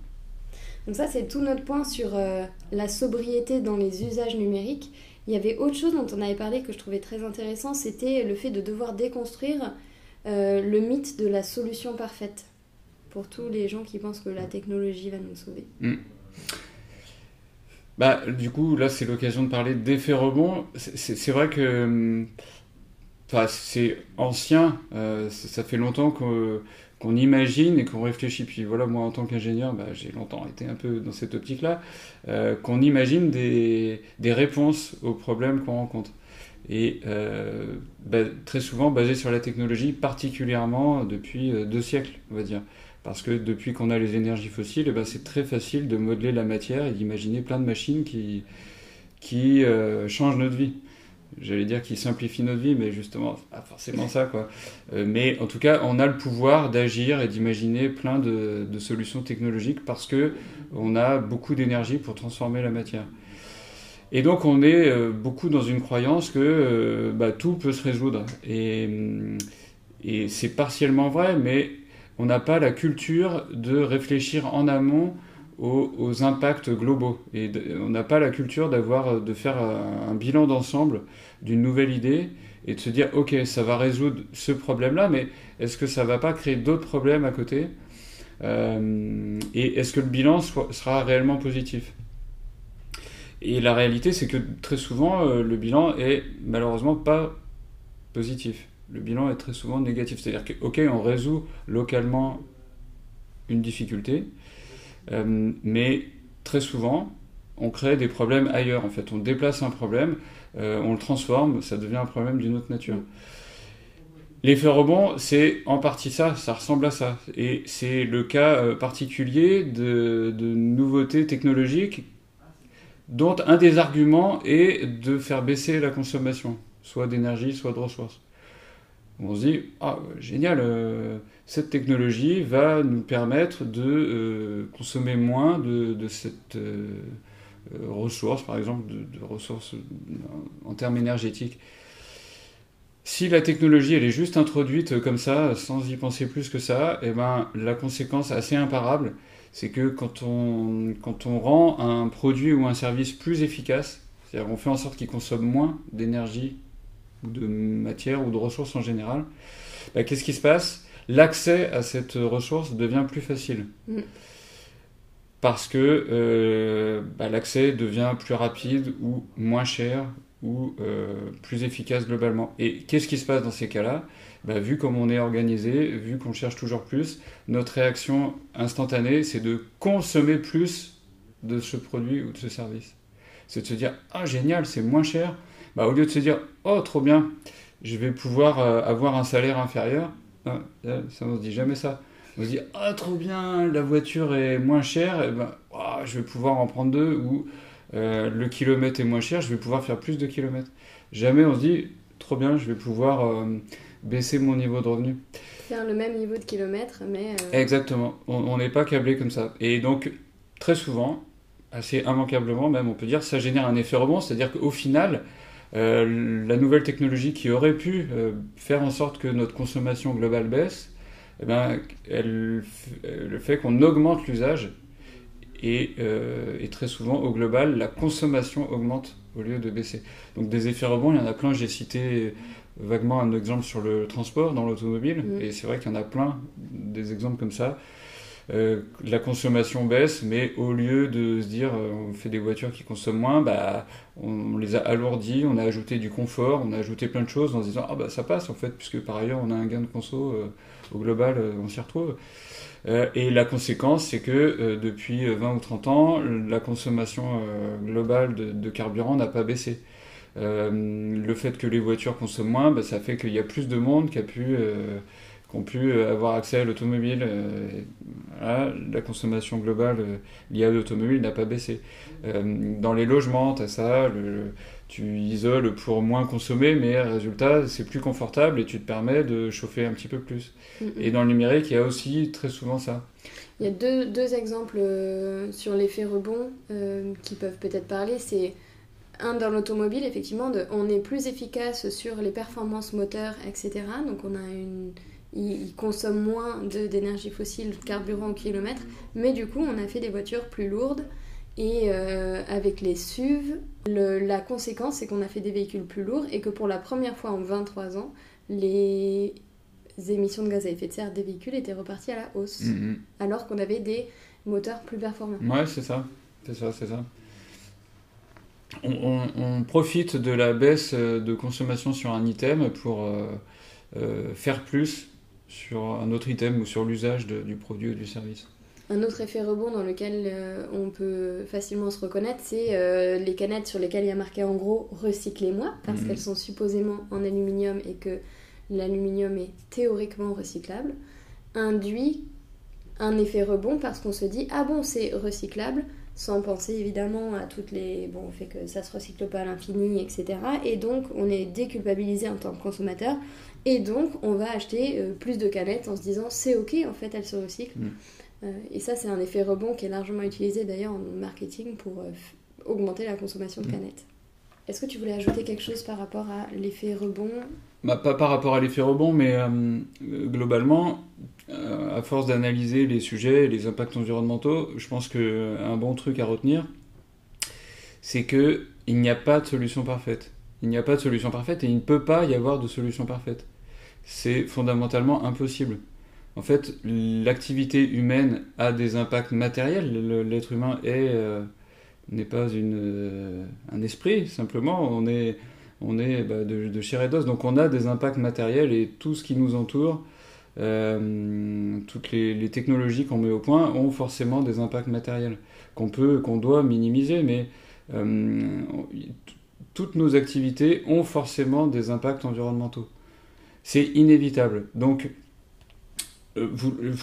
Donc ça, c'est tout notre point sur euh, la sobriété dans les usages numériques. Il y avait autre chose dont on avait parlé que je trouvais très intéressant, c'était le fait de devoir déconstruire euh, le mythe de la solution parfaite pour tous les gens qui pensent que la technologie va nous sauver. Bah, du coup, là, c'est l'occasion de parler d'effet rebond. C'est- C'est c'est vrai que hum, c'est ancien, euh, ça fait longtemps qu'on imagine et qu'on réfléchit. Puis voilà, moi, en tant qu'ingénieur, bah, j'ai longtemps été un peu dans cette optique-là, euh, qu'on imagine des, réponses aux problèmes qu'on rencontre. Et euh, bah, très souvent basé sur la technologie, particulièrement depuis deux siècles, on va dire. Parce que depuis qu'on a les énergies fossiles, eh ben, c'est très facile de modeler la matière et d'imaginer plein de machines qui, changent notre vie. J'allais dire qui simplifient notre vie, mais justement, pas forcément ça. Quoi. Euh, mais en tout cas, on a le pouvoir d'agir et d'imaginer plein de, solutions technologiques parce que on a beaucoup d'énergie pour transformer la matière. Et donc, on est euh, beaucoup dans une croyance que euh, bah, tout peut se résoudre. Hum, et c'est partiellement vrai, mais on n'a pas la culture de réfléchir en amont aux, impacts globaux. Et on n'a pas la culture d'avoir, de faire un, un bilan d'ensemble d'une nouvelle idée et de se dire, ok, ça va résoudre ce problème-là, mais est-ce que ça va pas créer d'autres problèmes à côté Euh, Et est-ce que le bilan sera réellement positif? Et la réalité, c'est que très souvent, euh, le bilan est malheureusement pas positif. le bilan est très souvent négatif. C'est-à-dire que, ok, on résout localement une difficulté, euh, mais très souvent, on crée des problèmes ailleurs. En fait, on déplace un problème, euh, on le transforme, ça devient un problème d'une autre nature. L'effet rebond, c'est en partie ça, ça ressemble à ça. Et c'est le cas euh, particulier de, nouveautés technologiques dont un des arguments est de faire baisser la consommation, soit d'énergie, soit de ressources. On se dit, ah, génial, cette technologie va nous permettre de euh, consommer moins de, cette ressource, par exemple, de, ressources en termes énergétiques. Si la technologie elle est juste introduite comme ça, sans y penser plus que ça, eh ben, la conséquence assez imparable, c'est que quand on, quand on rend un produit ou un service plus efficace, c'est-à-dire on fait en sorte qu'il consomme moins d'énergie, ou de matière ou de ressources en général, bah, qu'est-ce qui se passe? L'accès à cette ressource devient plus facile. Mm. Parce que euh, bah, l'accès devient plus rapide ou moins cher ou euh, plus efficace globalement. Et qu'est-ce qui se passe dans ces cas-là? Bah, Vu comme on est organisé, vu qu'on cherche toujours plus, notre réaction instantanée, c'est de consommer plus de ce produit ou de ce service. C'est de se dire Ah, génial, c'est moins cher. Bah, au lieu de se dire Oh, trop bien, je vais pouvoir euh, avoir un salaire inférieur, ah, ça, on se dit jamais ça. On se dit Ah, trop bien, la voiture est moins chère, et ben, oh, je vais pouvoir en prendre deux, ou euh, le kilomètre est moins cher, je vais pouvoir faire plus de kilomètres. Jamais on se dit, trop bien, je vais pouvoir euh, baisser mon niveau de revenu. Faire le même niveau de kilomètres, mais... Euh, Exactement, on n'est pas câblé comme ça. Et donc, très souvent, assez immanquablement même, on peut dire, ça génère un effet rebond, c'est-à-dire qu'au final, la nouvelle technologie qui aurait pu faire en sorte que notre consommation globale baisse, eh ben, elle, le fait qu'on augmente l'usage euh, et, très souvent, au global, la consommation augmente au lieu de baisser. Donc des effets rebonds, il y en a plein. J'ai cité vaguement un exemple sur le transport dans l'automobile, mm. et c'est vrai qu'il y en a plein des exemples comme ça. Euh, la consommation baisse, mais au lieu de se dire euh, on fait des voitures qui consomment moins, bah, on, les a alourdies, on a ajouté du confort, on a ajouté plein de choses en se disant ah bah ça passe en fait, puisque par ailleurs on a un gain de conso, au global on s'y retrouve. Euh, et la conséquence, c'est que euh, depuis 20 ou 30 ans, la consommation euh, globale de, carburant n'a pas baissé. le fait que les voitures consomment moins, bah, ça fait qu'il y a plus de monde qui a pu ont pu avoir accès à l'automobile. la consommation globale liée à l'automobile n'a pas baissé. dans les logements, tu as ça, le, tu isoles pour moins consommer, mais résultat, c'est plus confortable et tu te permets de chauffer un petit peu plus. Et dans le numérique, il y a aussi très souvent ça. Il y a deux, deux exemples euh, sur l'effet rebond euh, qui peuvent peut-être parler. C'est un dans l'automobile, effectivement, de, on est plus efficace sur les performances moteurs, etc. Donc on a une, il, consomme moins d'énergie fossile, de carburant au kilomètre, mais du coup on a fait des voitures plus lourdes et euh, avec les SUV, la conséquence, c'est qu'on a fait des véhicules plus lourds et que pour la première fois en 23 ans, les émissions de gaz à effet de serre des véhicules étaient reparties à la hausse, mm-hmm. alors qu'on avait des moteurs plus performants. Ouais, c'est ça. C'est ça, c'est ça. On, profite de la baisse de consommation sur un item pour euh, euh, faire plus sur un autre item ou sur l'usage du produit ou du service. Un autre effet rebond dans lequel euh, on peut facilement se reconnaître, c'est euh, les canettes sur lesquelles il y a marqué en gros recyclez-moi, parce mhm. qu'elles sont supposément en aluminium et que l'aluminium est théoriquement recyclable, induit un effet rebond parce qu'on se dit ah bon c'est recyclable, sans penser évidemment à toutes les. Bon, au fait que ça se recycle pas à l'infini, etc. Et donc, on est déculpabilisé en tant que consommateur. Et donc, on va acheter euh, plus de canettes en se disant c'est ok, en fait, elles se recyclent. Mhm. Euh, et ça, c'est un effet rebond qui est largement utilisé d'ailleurs en marketing pour euh, augmenter la consommation de mm. canettes. Est-ce que tu voulais ajouter quelque chose par rapport à l'effet rebond bah, Pas par rapport à l'effet rebond, mais euh, globalement, à force d'analyser les sujets, les impacts environnementaux, je pense qu'un bon truc à retenir, c'est qu'il n'y a pas de solution parfaite. Il n'y a pas de solution parfaite et il ne peut pas y avoir de solution parfaite. C'est fondamentalement impossible. En fait, l'activité humaine a des impacts matériels. L'être humain est euh, n'est pas euh, un esprit, simplement. On est on est bah, de, de chair et d'os. Donc on a des impacts matériels et tout ce qui nous entoure, euh, toutes les, technologies qu'on met au point ont forcément des impacts matériels qu'on peut, qu'on doit minimiser, mais euh, toutes nos activités ont forcément des impacts environnementaux. C'est inévitable. Donc euh,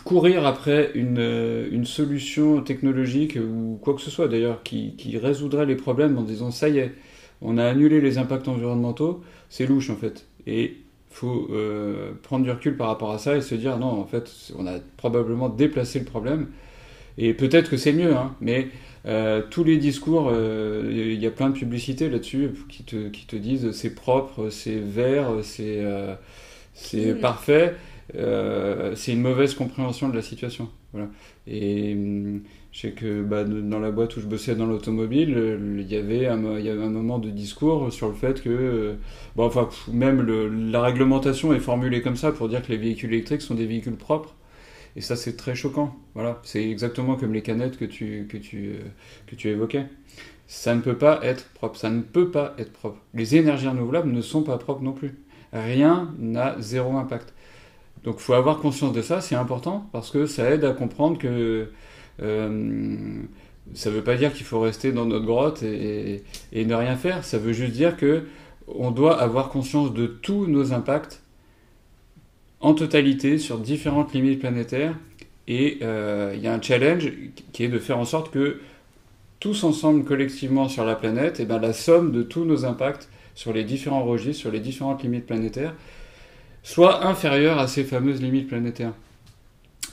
courir après une, solution technologique ou quoi que ce soit d'ailleurs qui, qui résoudrait les problèmes en disant ça y est, on a annulé les impacts environnementaux, c'est louche en fait. Et faut euh, prendre du recul par rapport à ça et se dire non, en fait, on a probablement déplacé le problème. Et peut-être que c'est mieux, hein, mais euh, tous les discours, euh, il y a plein de publicités là-dessus qui te, qui te disent c'est propre, c'est vert, c'est c'est parfait. C'est une mauvaise compréhension de la situation. Et hum, je sais que bah, dans la boîte où je bossais dans l'automobile, euh, il y avait un, moment de discours sur le fait que, euh, enfin, même la réglementation est formulée comme ça pour dire que les véhicules électriques sont des véhicules propres. Et ça, c'est très choquant. Voilà, c'est exactement comme les canettes que tu, euh, que tu évoquais. Ça ne peut pas être propre. Ça ne peut pas être propre. Les énergies renouvelables ne sont pas propres non plus. Rien n'a zéro impact. Donc, il faut avoir conscience de ça. C'est important parce que ça aide à comprendre que euh, ça ne veut pas dire qu'il faut rester dans notre grotte et, ne rien faire. Ça veut juste dire que on doit avoir conscience de tous nos impacts en totalité sur différentes limites planétaires. Et euh, il y a un challenge qui est de faire en sorte que tous ensemble, collectivement sur la planète, eh ben, la somme de tous nos impacts sur les différents registres, sur les différentes limites planétaires, soit inférieure à ces fameuses limites planétaires.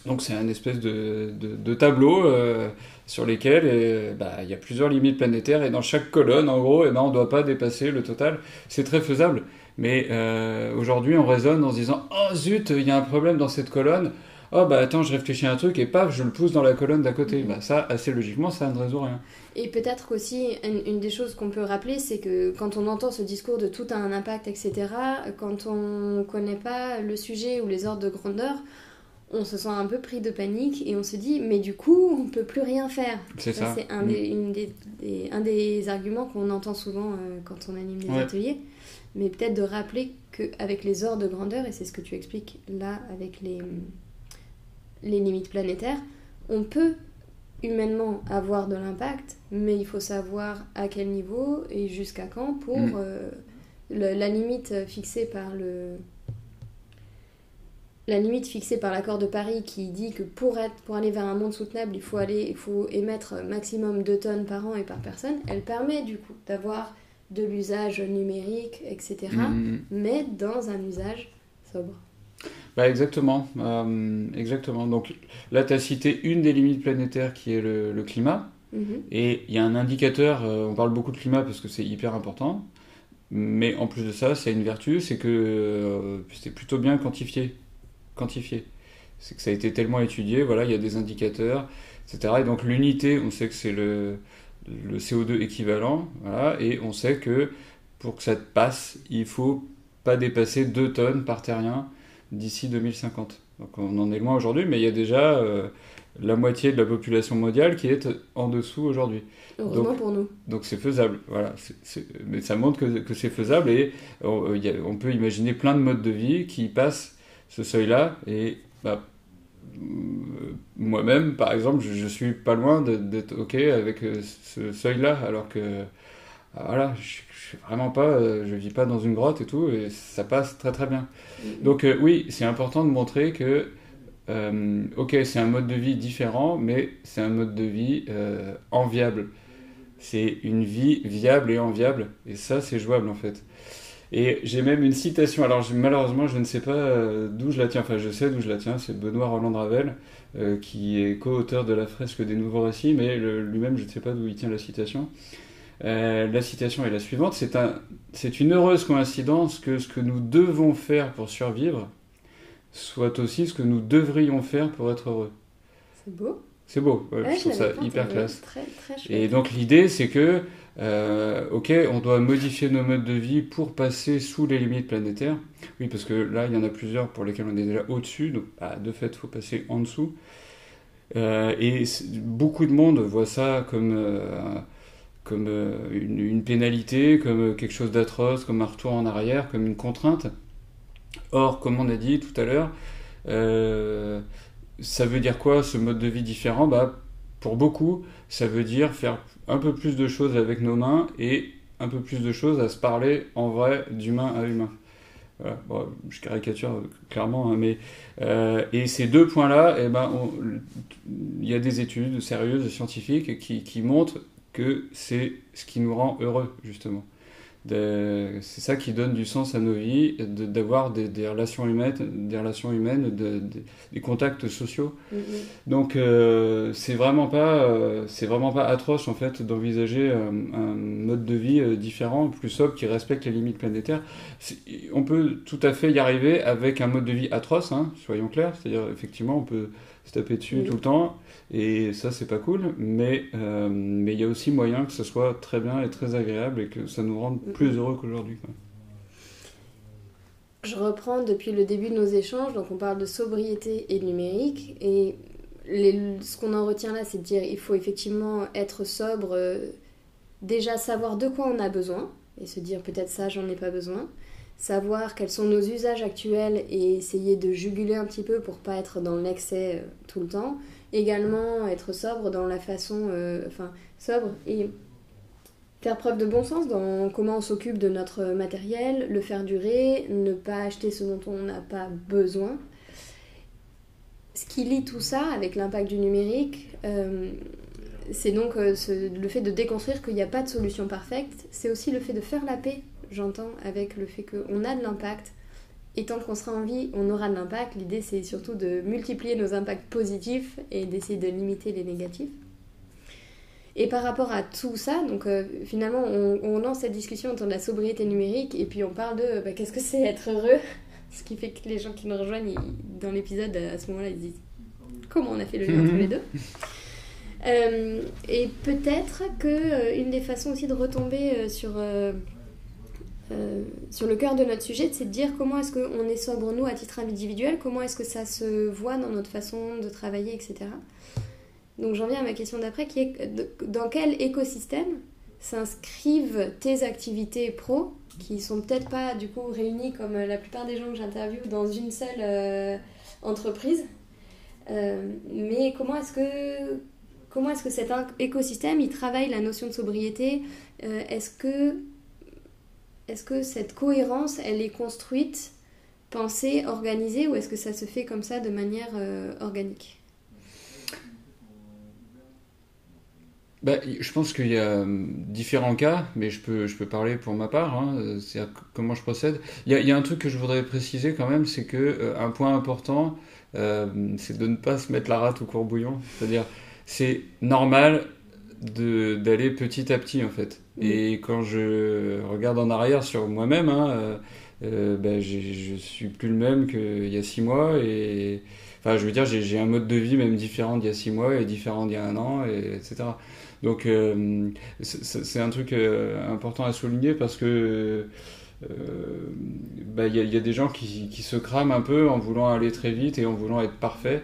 Donc c'est un espèce de, de, tableau euh, sur lesquels euh, bah, il y a plusieurs limites planétaires et dans chaque colonne, en gros, eh ben, on ne doit pas dépasser le total. C'est très faisable. Mais euh, aujourd'hui, on raisonne en se disant Oh zut, il y a un problème dans cette colonne. Oh bah attends, je réfléchis à un truc et paf, je le pousse dans la colonne d'à côté. Bah, ça, assez logiquement, ça ne résout rien. Et peut-être qu'aussi, une, une, des choses qu'on peut rappeler, c'est que quand on entend ce discours de tout a un impact, etc., quand on ne connaît pas le sujet ou les ordres de grandeur, on se sent un peu pris de panique et on se dit mais du coup on peut plus rien faire. C'est ça. C'est un, mm. des, un des arguments qu'on entend souvent euh, quand on anime des ateliers. Mais peut-être de rappeler qu'avec les ordres de grandeur, et c'est ce que tu expliques là avec les, les limites planétaires, on peut humainement avoir de l'impact, mais il faut savoir à quel niveau et jusqu'à quand pour mm. euh, la limite fixée par le la limite fixée par l'accord de Paris qui dit que pour, être, pour aller vers un monde soutenable, il faut, aller, il faut émettre maximum 2 tonnes par an et par personne, elle permet du coup d'avoir de l'usage numérique, etc., mm, mm. mais dans un usage sobre. Bah exactement, euh, exactement. Donc là, tu as cité une des limites planétaires qui est le, climat. Mm-hmm. Et il y a un indicateur, euh, on parle beaucoup de climat parce que c'est hyper important, mais en plus de ça, c'est une vertu, c'est que euh, c'est plutôt bien quantifié quantifié. C'est que ça a été tellement étudié, voilà, il y a des indicateurs, etc. Et donc l'unité, on sait que c'est le, le, CO2 équivalent, voilà, et on sait que pour que ça passe, il faut pas dépasser 2 tonnes par terrien d'ici 2050. Donc on en est loin aujourd'hui, mais il y a déjà euh, la moitié de la population mondiale qui est en dessous aujourd'hui. Heureusement pour nous. Donc c'est faisable, voilà. mais ça montre que, que c'est faisable et on, euh, on, peut imaginer plein de modes de vie qui passent ce seuil-là. Et bah, euh, moi-même, par exemple, je, suis pas loin d'être OK avec ce seuil-là, alors que ah, voilà, je, je suis vraiment pas, euh, je vis pas dans une grotte et tout, et ça passe très très bien. Mm-hmm. Donc oui, c'est important de montrer que, ok, c'est un mode de vie différent, mais c'est un mode de vie enviable. C'est une vie viable et enviable, et ça c'est jouable en fait. Et j'ai même une citation, alors malheureusement je ne sais pas euh, d'où je la tiens, enfin je sais d'où je la tiens, c'est Benoît Roland Ravel, euh, qui est co-auteur de la fresque des nouveaux récits, mais lui-même je ne sais pas d'où il tient la citation. Euh, la citation est la suivante, c'est un, une heureuse coïncidence que ce que nous devons faire pour survivre soit aussi ce que nous devrions faire pour être heureux. C'est beau. C'est beau, je trouve ça hyper classe. Très, très Et donc l'idée c'est que euh, ok, on doit modifier nos modes de vie pour passer sous les limites planétaires. Oui, parce que là, il y en a plusieurs pour lesquels on est déjà au-dessus, donc bah, de fait, il faut passer en dessous. Euh, et beaucoup de monde voit ça comme, euh, comme une, pénalité, comme quelque chose d'atroce, comme un retour en arrière, comme une contrainte. Or, comme on a dit tout à l'heure, ça veut dire quoi ce mode de vie différent? Bah, Pour beaucoup, ça veut dire faire un peu plus de choses avec nos mains et un peu plus de choses à se parler en vrai d'humain à humain. Je caricature clairement, hein, mais euh, et ces deux points-là, eh ben, il y a des études sérieuses scientifiques qui montrent que c'est ce qui nous rend heureux justement c'est ça qui donne du sens à nos vies, d'avoir des, relations humaines, des relations humaines, des contacts sociaux. Mm-hmm. Donc euh, c'est vraiment pas, euh, c'est vraiment pas atroce en fait d'envisager euh, un mode de vie différent, plus sobre, qui respecte les limites planétaires. On peut tout à fait y arriver avec un mode de vie atroce, hein, soyons clairs. C'est-à-dire effectivement on peut se taper dessus tout le temps. Et ça, c'est pas cool. Mais euh, mais il y a aussi moyen que ce soit très bien et très agréable et que ça nous rende plus heureux qu'aujourd'hui. Je reprends depuis le début de nos échanges. Donc, on parle de sobriété et numérique. Et ce qu'on en retient là, c'est de dire il faut effectivement être sobre, euh, déjà savoir de quoi on a besoin et se dire peut-être ça, j'en ai pas besoin savoir quels sont nos usages actuels et essayer de juguler un petit peu pour pas être dans l'excès euh, tout le temps. Également être sobre dans la façon, euh, enfin sobre et faire preuve de bon sens dans comment on s'occupe de notre matériel, le faire durer, ne pas acheter ce dont on n'a pas besoin. Ce qui lie tout ça avec l'impact du numérique, euh, c'est donc le fait de déconstruire qu'il n'y a pas de solution parfaite, c'est aussi le fait de faire la paix j'entends avec le fait qu'on a de l'impact. Et tant qu'on sera en vie, on aura de l'impact. L'idée, c'est surtout de multiplier nos impacts positifs et d'essayer de limiter les négatifs. Et par rapport à tout ça, donc euh, finalement, on, lance cette discussion autour de la sobriété numérique et puis on parle de bah, qu'est-ce que c'est être heureux? Ce qui fait que les gens qui nous rejoignent dans l'épisode, à ce moment-là, ils disent comment on a fait le lien entre les deux? Euh, et peut-être que euh, une des façons aussi de retomber sur euh, sur le cœur de notre sujet, c'est de dire comment est-ce qu'on est sobre nous à titre individuel, comment est-ce que ça se voit dans notre façon de travailler, etc. Donc j'en viens à ma question d'après qui est dans quel écosystème s'inscrivent tes activités pro qui sont peut-être pas du coup réunies comme la plupart des gens que j'interviewe dans une seule euh, entreprise. Euh, mais comment est-ce que comment est-ce que cet écosystème il travaille la notion de sobriété Est-ce que est-ce que cette cohérence, elle est construite, pensée, organisée, ou est-ce que ça se fait comme ça de manière euh, organique? Bah, je pense qu'il y a euh, différents cas, mais je peux, je peux parler pour ma part, hein, c'est comment je procède. Il y, a, un truc que je voudrais préciser quand même, c'est que euh, un point important, c'est de ne pas se mettre la rate au courbouillon. C'est-à-dire, c'est normal d'aller petit à petit en fait. Mm. Et quand je regarde en arrière sur moi-même, hein, euh, euh ben, je suis plus le même qu'il y a six mois. Et, enfin, je veux dire, j'ai un mode de vie même différent d'il y a six mois et différent d'il y a un an, et, etc. Donc, euh, c'est un truc euh, important à souligner parce que ben, il y, y, a des gens qui, qui, se crament un peu en voulant aller très vite et en voulant être parfait.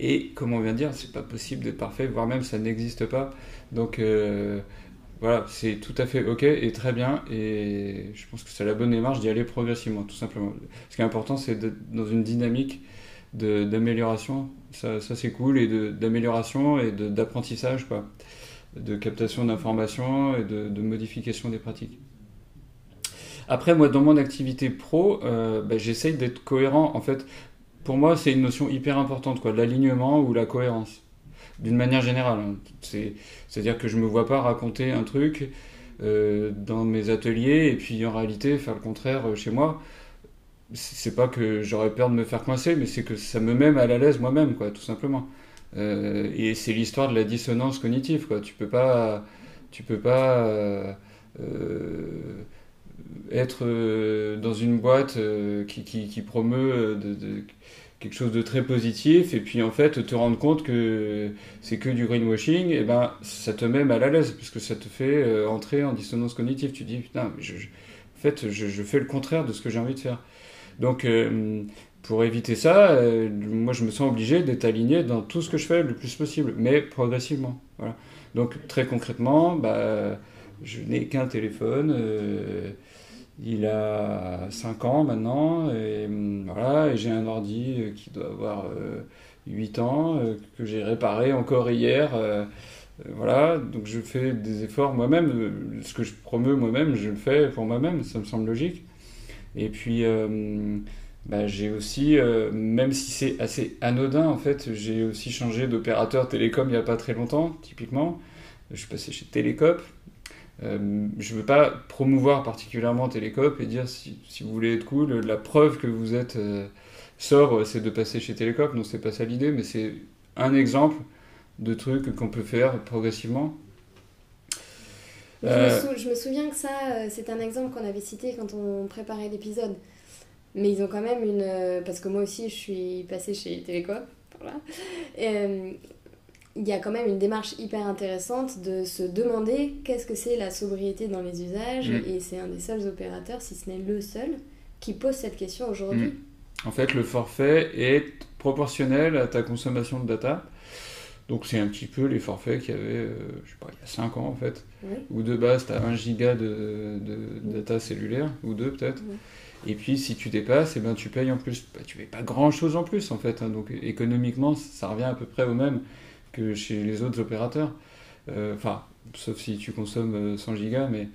Et comme on vient de dire, c'est pas possible d'être parfait, voire même ça n'existe pas. Donc voilà, c'est tout à fait ok et très bien. Et je pense que c'est la bonne démarche d'y aller progressivement, tout simplement. Ce qui est important, c'est dans une dynamique d'amélioration. Ça, ça c'est cool, et d'amélioration et d'apprentissage, quoi. De captation d'informations et de, modification des pratiques. Après, moi, dans mon activité pro, euh, bah, j'essaye d'être cohérent. En fait, pour moi, c'est une notion hyper importante, quoi, l'alignement ou la cohérence d'une manière générale. Hein. C'est-à-dire que je me vois pas raconter un truc euh, dans mes ateliers et puis en réalité faire le contraire euh, chez moi. C'est pas que j'aurais peur de me faire coincer, mais c'est que ça me met mal à l'aise moi-même, quoi, tout simplement. Euh, et c'est l'histoire de la dissonance cognitive, quoi. Tu peux pas, tu peux pas être dans une boîte qui, promeut de quelque chose de très positif et puis en fait te rendre compte que c'est que du greenwashing et ben ça te met mal à l'aise puisque ça te fait euh, entrer en dissonance cognitive tu dis putain je, en fait je, fais le contraire de ce que j'ai envie de faire donc euh, pour éviter ça euh, moi je me sens obligé d'être aligné dans tout ce que je fais le plus possible mais progressivement voilà Donc très concrètement, bah, je n'ai qu'un téléphone. Il a 5 ans maintenant, et, hum, voilà, et j'ai un ordi qui doit avoir 8 ans, que j'ai réparé encore hier. voilà, donc je fais des efforts moi-même. Ce que je promeux moi-même, je le fais pour moi-même, ça me semble logique. Et puis, bah, j'ai aussi, euh, même si c'est assez anodin en fait, j'ai aussi changé d'opérateur télécom il n'y a pas très longtemps, typiquement. Je suis passé chez Télécop. Euh, je ne veux pas promouvoir particulièrement Télécop et dire si, si, vous voulez être cool, la preuve que vous êtes euh, sobre, c'est de passer chez Télécop. Non, c'est pas ça l'idée, mais c'est un exemple de trucs qu'on peut faire progressivement. Je, me je, me souviens que ça, c'est un exemple qu'on avait cité quand on préparait l'épisode. Mais ils ont quand même une. Euh, parce que moi aussi, je suis passée chez Télécom. Voilà. Euh, il y a quand même une démarche hyper intéressante de se demander qu'est-ce que c'est la sobriété dans les usages. Mm. Et c'est un des seuls opérateurs, si ce n'est le seul, qui pose cette question aujourd'hui. Mm. En fait, le forfait est proportionnel à ta consommation de data. Donc c'est un petit peu les forfaits qu'il y avait, euh, je sais pas, il y a 5 ans en fait. Où de base, tu as 1 giga de, de, data cellulaire, ou deux peut-être. Et puis si tu dépasses, eh ben, tu payes en plus. Bah, tu payes pas grand-chose en plus en fait. Hein. donc économiquement, ça revient à peu près au même que chez les autres opérateurs. Euh, enfin, sauf si tu consommes 100 euh, gigas, mais,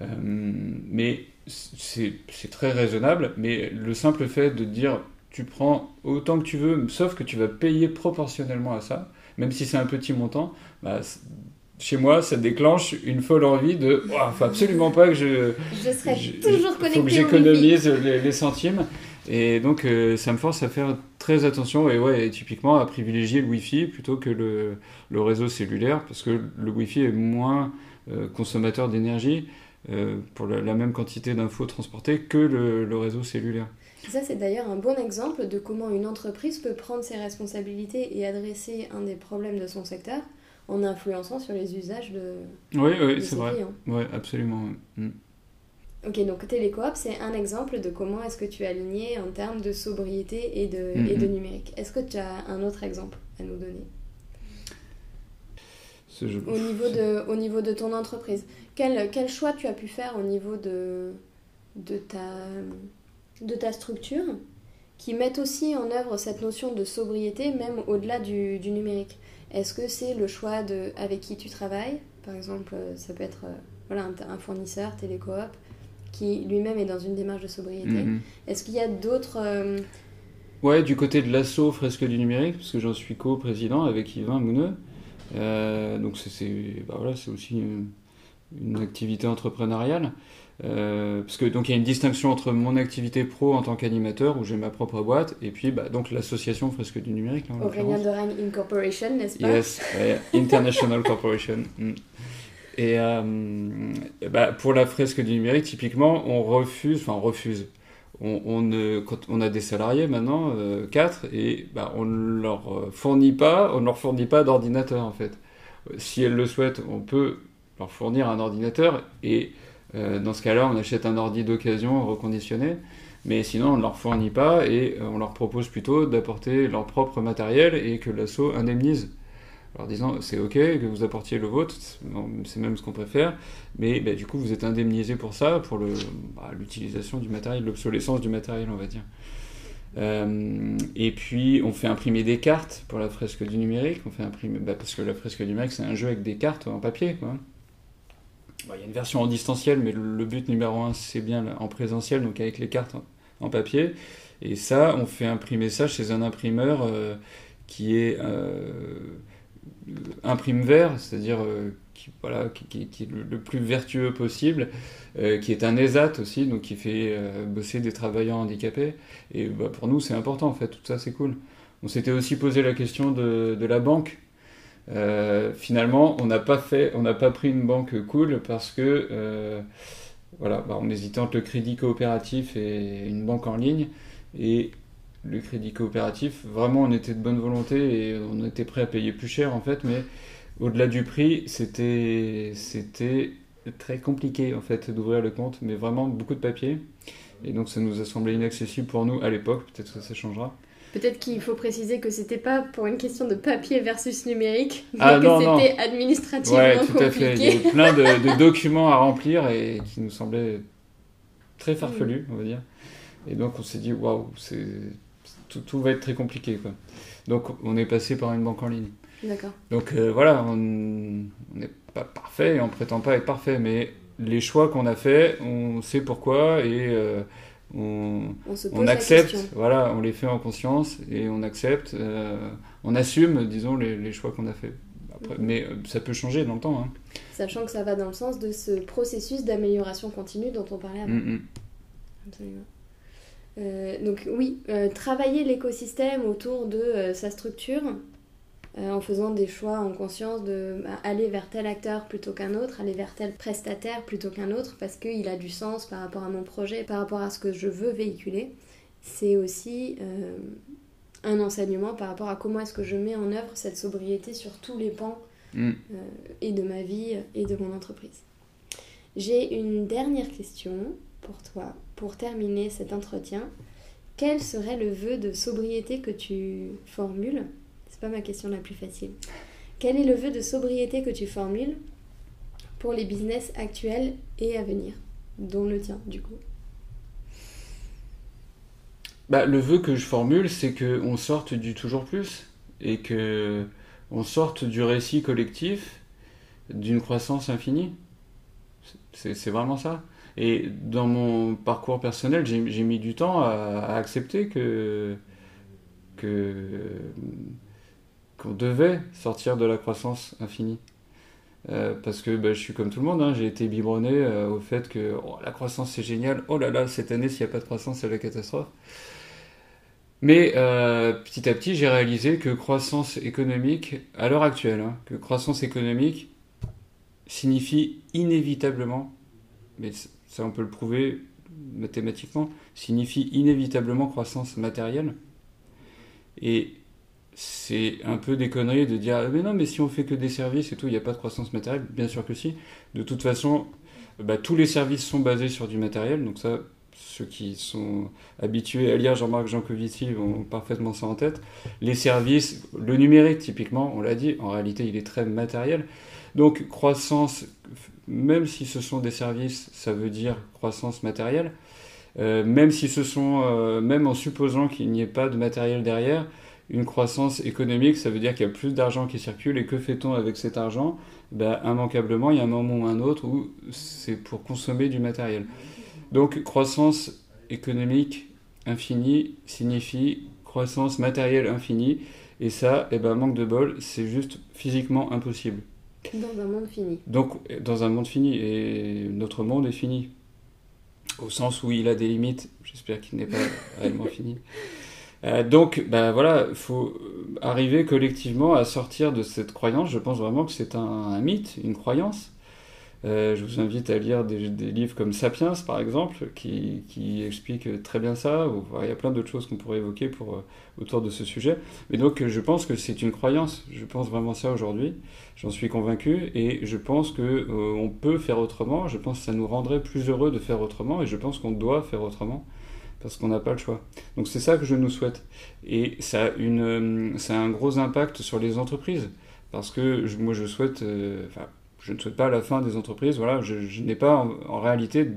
euh, mais c'est très raisonnable. Mais le simple fait de dire tu prends autant que tu veux, sauf que tu vas payer proportionnellement à ça, même si c'est un petit montant, bah, chez moi, ça déclenche une folle envie de. Il faut absolument pas que je. Je serai toujours connecté. faut que j'économise les, centimes. Et donc, euh, ça me force à faire très attention et, ouais, typiquement à privilégier le Wi-Fi plutôt que le, le réseau cellulaire parce que le Wi-Fi est moins euh, consommateur d'énergie euh, pour la, même quantité d'infos transportées que le, le réseau cellulaire. Ça, c'est d'ailleurs un bon exemple de comment une entreprise peut prendre ses responsabilités et adresser un des problèmes de son secteur en influençant sur les usages de. Oui, oui, c'est vrai. Oui, absolument. Mm. Ok, donc Télécoop, c'est un exemple de comment est-ce que tu es aligné en termes de sobriété et de, et de numérique. Est-ce que tu as un autre exemple à nous donner? Au, niveau de, au niveau de ton entreprise, quel, quel choix tu as pu faire au niveau de, de, ta, de ta structure qui mettent aussi en œuvre cette notion de sobriété même au-delà du, du numérique? Est-ce que c'est le choix de avec qui tu travailles? Par exemple, ça peut être euh, voilà, un, fournisseur, télécoop, qui lui-même est dans une démarche de sobriété. Mhm. Est-ce qu'il y a d'autres... Euh, ouais, du côté de l'assaut Fresque du numérique, parce que j'en suis co-président avec Yvain Mouneux. donc c'est bah voilà, aussi une activité entrepreneuriale. Euh, parce que donc il y a une distinction entre mon activité pro en tant qu'animateur où j'ai ma propre boîte et puis bah, donc l'association Fresque du numérique. Aurélien de Incorporation, n'est-ce pas? Yes, International Corporation. Mm. Et euh, bah, pour la fresque du numérique, typiquement, on refuse, enfin on refuse. On, a des salariés maintenant, euh, 4, et bah, on ne leur fournit pas, on leur fournit pas d'ordinateur en fait. Si elles le souhaitent, on peut leur fournir un ordinateur et euh, dans ce cas-là, on achète un ordi d'occasion reconditionné, mais sinon on ne leur fournit pas et euh, on leur propose plutôt d'apporter leur propre matériel et que l'assaut indemnise. Alors disant c'est ok que vous apportiez le vôtre, c'est même ce qu'on préfère, mais bah, du coup vous êtes indemnisé pour ça, pour bah, l'utilisation du matériel, l'obsolescence du matériel on va dire. Euh, et puis on fait imprimer des cartes pour la fresque du numérique, on fait imprimer, bah, parce que la fresque du numérique c'est un jeu avec des cartes en papier. Il y a une version en distanciel, mais le but numéro un, c'est bien en présentiel, donc avec les cartes en, papier. Et ça, on fait imprimer ça chez un imprimeur euh, qui est euh, imprime vert, c'est-à-dire euh, qui, voilà, qui, est le, plus vertueux possible, qui est un ESAT aussi, donc qui fait bosser des travailleurs handicapés. Et bah, pour nous, c'est important en fait, tout ça, c'est cool. On s'était aussi posé la question de, la banque euh, finalement, on n'a pas fait, on n'a pas pris une banque cool parce que euh, voilà, bah, on hésitait entre le crédit coopératif et une banque en ligne. Et le crédit coopératif, vraiment, on était de bonne volonté et on était prêt à payer plus cher en fait, mais au-delà du prix, c'était c'était très compliqué en fait d'ouvrir le compte, mais vraiment beaucoup de papier. Et donc ça nous a semblé inaccessible pour nous à l'époque, peut-être que ça changera. Peut-être qu'il faut préciser que c'était pas pour une question de papier versus numérique, mais ah, que c'était administrativement ouais, tout À fait. Il y avait plein de, documents à remplir et qui nous semblaient très farfelus, on va dire. Et donc on s'est dit waouh, tout, tout, va être très compliqué quoi. Donc on est passé par une banque en ligne. D'accord. Donc euh, voilà, on n'est pas parfait et on prétend pas être parfait, mais les choix qu'on a faits, on sait pourquoi et euh, on, on, accepte, voilà, on les fait en conscience et on accepte, euh, on assume, disons, les, choix qu'on a faits. Mhm. Mais ça peut changer dans le temps. Hein. Sachant que ça va dans le sens de ce processus d'amélioration continue dont on parlait avant. Mm. Absolument. Donc oui, travailler l'écosystème autour de sa structure, euh, en faisant des choix en conscience de bah, aller vers tel acteur plutôt qu'un autre, aller vers tel prestataire plutôt qu'un autre, parce qu'il a du sens par rapport à mon projet, par rapport à ce que je veux véhiculer. C'est aussi euh, un enseignement par rapport à comment est-ce que je mets en œuvre cette sobriété sur tous les pans mm. euh, et de ma vie et de mon entreprise. J'ai une dernière question pour toi, pour terminer cet entretien. Quel serait le vœu de sobriété que tu formules? C'est pas ma question la plus facile. Quel est le vœu de sobriété que tu formules pour les business actuels et à venir, dont le tien du coup bah, Le vœu que je formule, c'est qu'on sorte du toujours plus et que on sorte du récit collectif d'une croissance infinie. C'est vraiment ça. Et dans mon parcours personnel, j'ai mis du temps à, accepter que, qu'on devait sortir de la croissance infinie. Euh, parce que bah, je suis comme tout le monde, hein, j'ai été biberonné euh, au fait que oh, la croissance c'est génial, oh là là, cette année s'il n'y a pas de croissance c'est la catastrophe. Mais euh, petit à petit j'ai réalisé que croissance économique, à l'heure actuelle, hein, que croissance économique signifie inévitablement, ça on peut le prouver mathématiquement, signifie inévitablement croissance matérielle. Et c'est un peu des conneries de dire mais non mais si on fait que des services et tout il n'y a pas de croissance matérielle. Bien sûr que si. De toute façon bah, tous les services sont basés sur du matériel. Donc ça ceux qui sont habitués à lire Jean-Marc Jancovici ont parfaitement ça en tête. Les services le numérique typiquement on l'a dit en réalité il est très matériel. Donc croissance même si ce sont des services ça veut dire croissance matérielle euh, même si ce sont euh, même en supposant qu'il n'y ait pas de matériel derrière une croissance économique, ça veut dire qu'il y a plus d'argent qui circule et que fait-on avec cet argent? Ben, Immanquablement, il y a un moment ou un autre où c'est pour consommer du matériel. Donc croissance économique infinie signifie croissance matérielle infinie et ça, eh ben, manque de bol, c'est juste physiquement impossible. Dans un monde fini. Donc dans un monde fini et notre monde est fini. Au sens où il a des limites, j'espère qu'il n'est pas réellement fini. Euh, donc, ben voilà, il faut arriver collectivement à sortir de cette croyance. Je pense vraiment que c'est un, mythe, une croyance. Euh, je vous invite à lire des, livres comme Sapiens, par exemple, qui, qui expliquent très bien ça. il y a plein d'autres choses qu'on pourrait évoquer euh, autour de ce sujet. Mais donc, je pense que c'est une croyance. Je pense vraiment ça aujourd'hui. J'en suis convaincu. Et je pense qu'on on peut faire autrement. Je pense que ça nous rendrait plus heureux de faire autrement. Et je pense qu'on doit faire autrement parce qu'on n'a pas le choix. Donc c'est ça que je nous souhaite. Et ça a, un gros impact sur les entreprises, parce que moi je souhaite, euh, je ne souhaite pas la fin des entreprises, voilà, je, n'ai pas en, réalité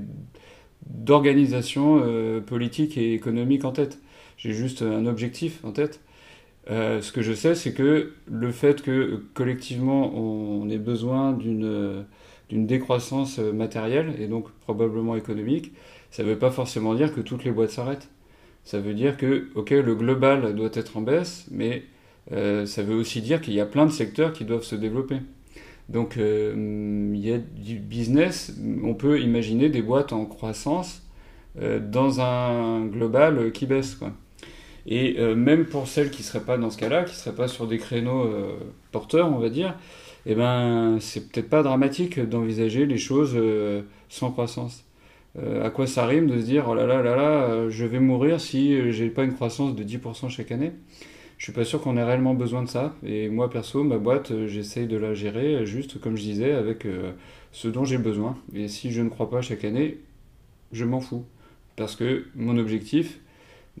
d'organisation euh, politique et économique en tête. J'ai juste un objectif en tête. Euh, ce que je sais, c'est que le fait que collectivement on, ait besoin d'une décroissance matérielle et donc probablement économique, ça ne veut pas forcément dire que toutes les boîtes s'arrêtent. Ça veut dire que, ok, le global doit être en baisse, mais euh, ça veut aussi dire qu'il y a plein de secteurs qui doivent se développer. Donc euh, il y a du business, on peut imaginer des boîtes en croissance euh, dans un global qui baisse. Et même pour celles qui ne seraient pas dans ce cas-là, qui ne seraient pas sur des créneaux porteurs, on va dire, eh ben, c'est peut-être pas dramatique d'envisager les choses sans croissance. Euh, à quoi ça rime de se dire oh là là là là, euh, je vais mourir si euh, j'ai pas une croissance de 10% chaque année? Je suis pas sûr qu'on ait réellement besoin de ça. Et moi perso, ma boîte, j'essaye de la gérer juste comme je disais avec ce dont j'ai besoin. Et si je ne crois pas chaque année, je m'en fous. Parce que mon objectif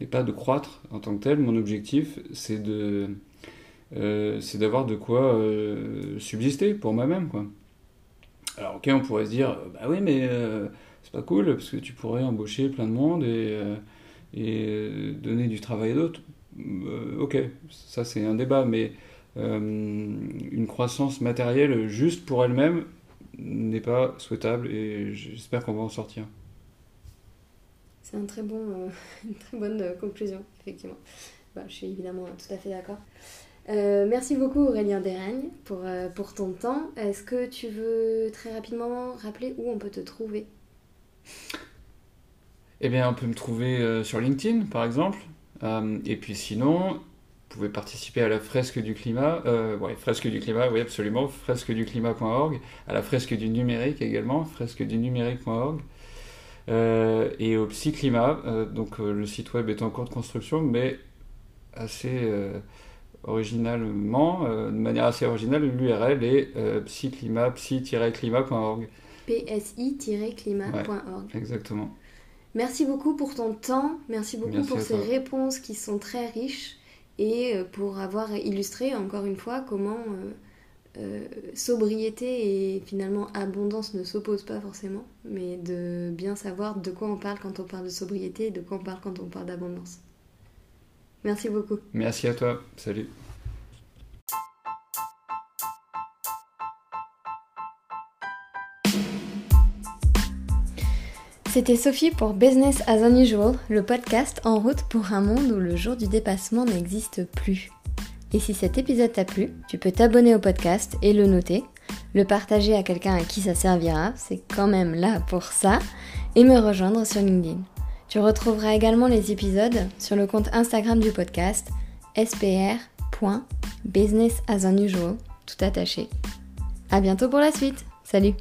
n'est pas de croître en tant que tel. Mon objectif, c'est de, c'est d'avoir de quoi subsister pour moi-même. Alors, ok, on pourrait se dire, bah oui, mais c'est pas cool parce que tu pourrais embaucher plein de monde et, et donner du travail à d'autres. Ok, ça c'est un débat, mais une croissance matérielle juste pour elle-même, n'est pas souhaitable et j'espère qu'on va en sortir. C'est un très bon, euh, une très bonne euh, conclusion, effectivement. Bah, je suis évidemment tout à fait d'accord. Euh, merci beaucoup Aurélien Deragne pour, pour ton temps. Est-ce que tu veux très rapidement rappeler où on peut te trouver? Eh bien, on peut me trouver sur LinkedIn, par exemple. Et puis sinon, pouvez participer à la fresque du climat, euh, ouais, fresque du climat, oui absolument, fresque du climat.org, à la fresque du numérique également, fresque du numérique.org, euh, et au Psyclimat, euh, donc euh, le site web est en cours de construction, mais assez originalement, de manière assez originale, l'URL est psyclimat, psy-climat.org. psi-climat.org. exactement. Merci beaucoup pour ton temps, merci beaucoup pour ces réponses qui sont très riches et euh, pour avoir illustré encore une fois comment euh, euh, sobriété et finalement abondance ne s'opposent pas forcément, mais de bien savoir de quoi on parle quand on parle de sobriété et de quoi on parle quand on parle d'abondance. Merci beaucoup. Merci à toi. Salut. C'était Sophie pour Business as Unusual, le podcast en route pour un monde où le jour du dépassement n'existe plus. Et si cet épisode t'a plu, tu peux t'abonner au podcast et le noter, le partager à quelqu'un à qui ça servira, c'est quand même là pour ça, et me rejoindre sur LinkedIn. Tu retrouveras également les épisodes sur le compte Instagram du podcast spr.businessasanusual, tout attaché. À bientôt pour la suite. Salut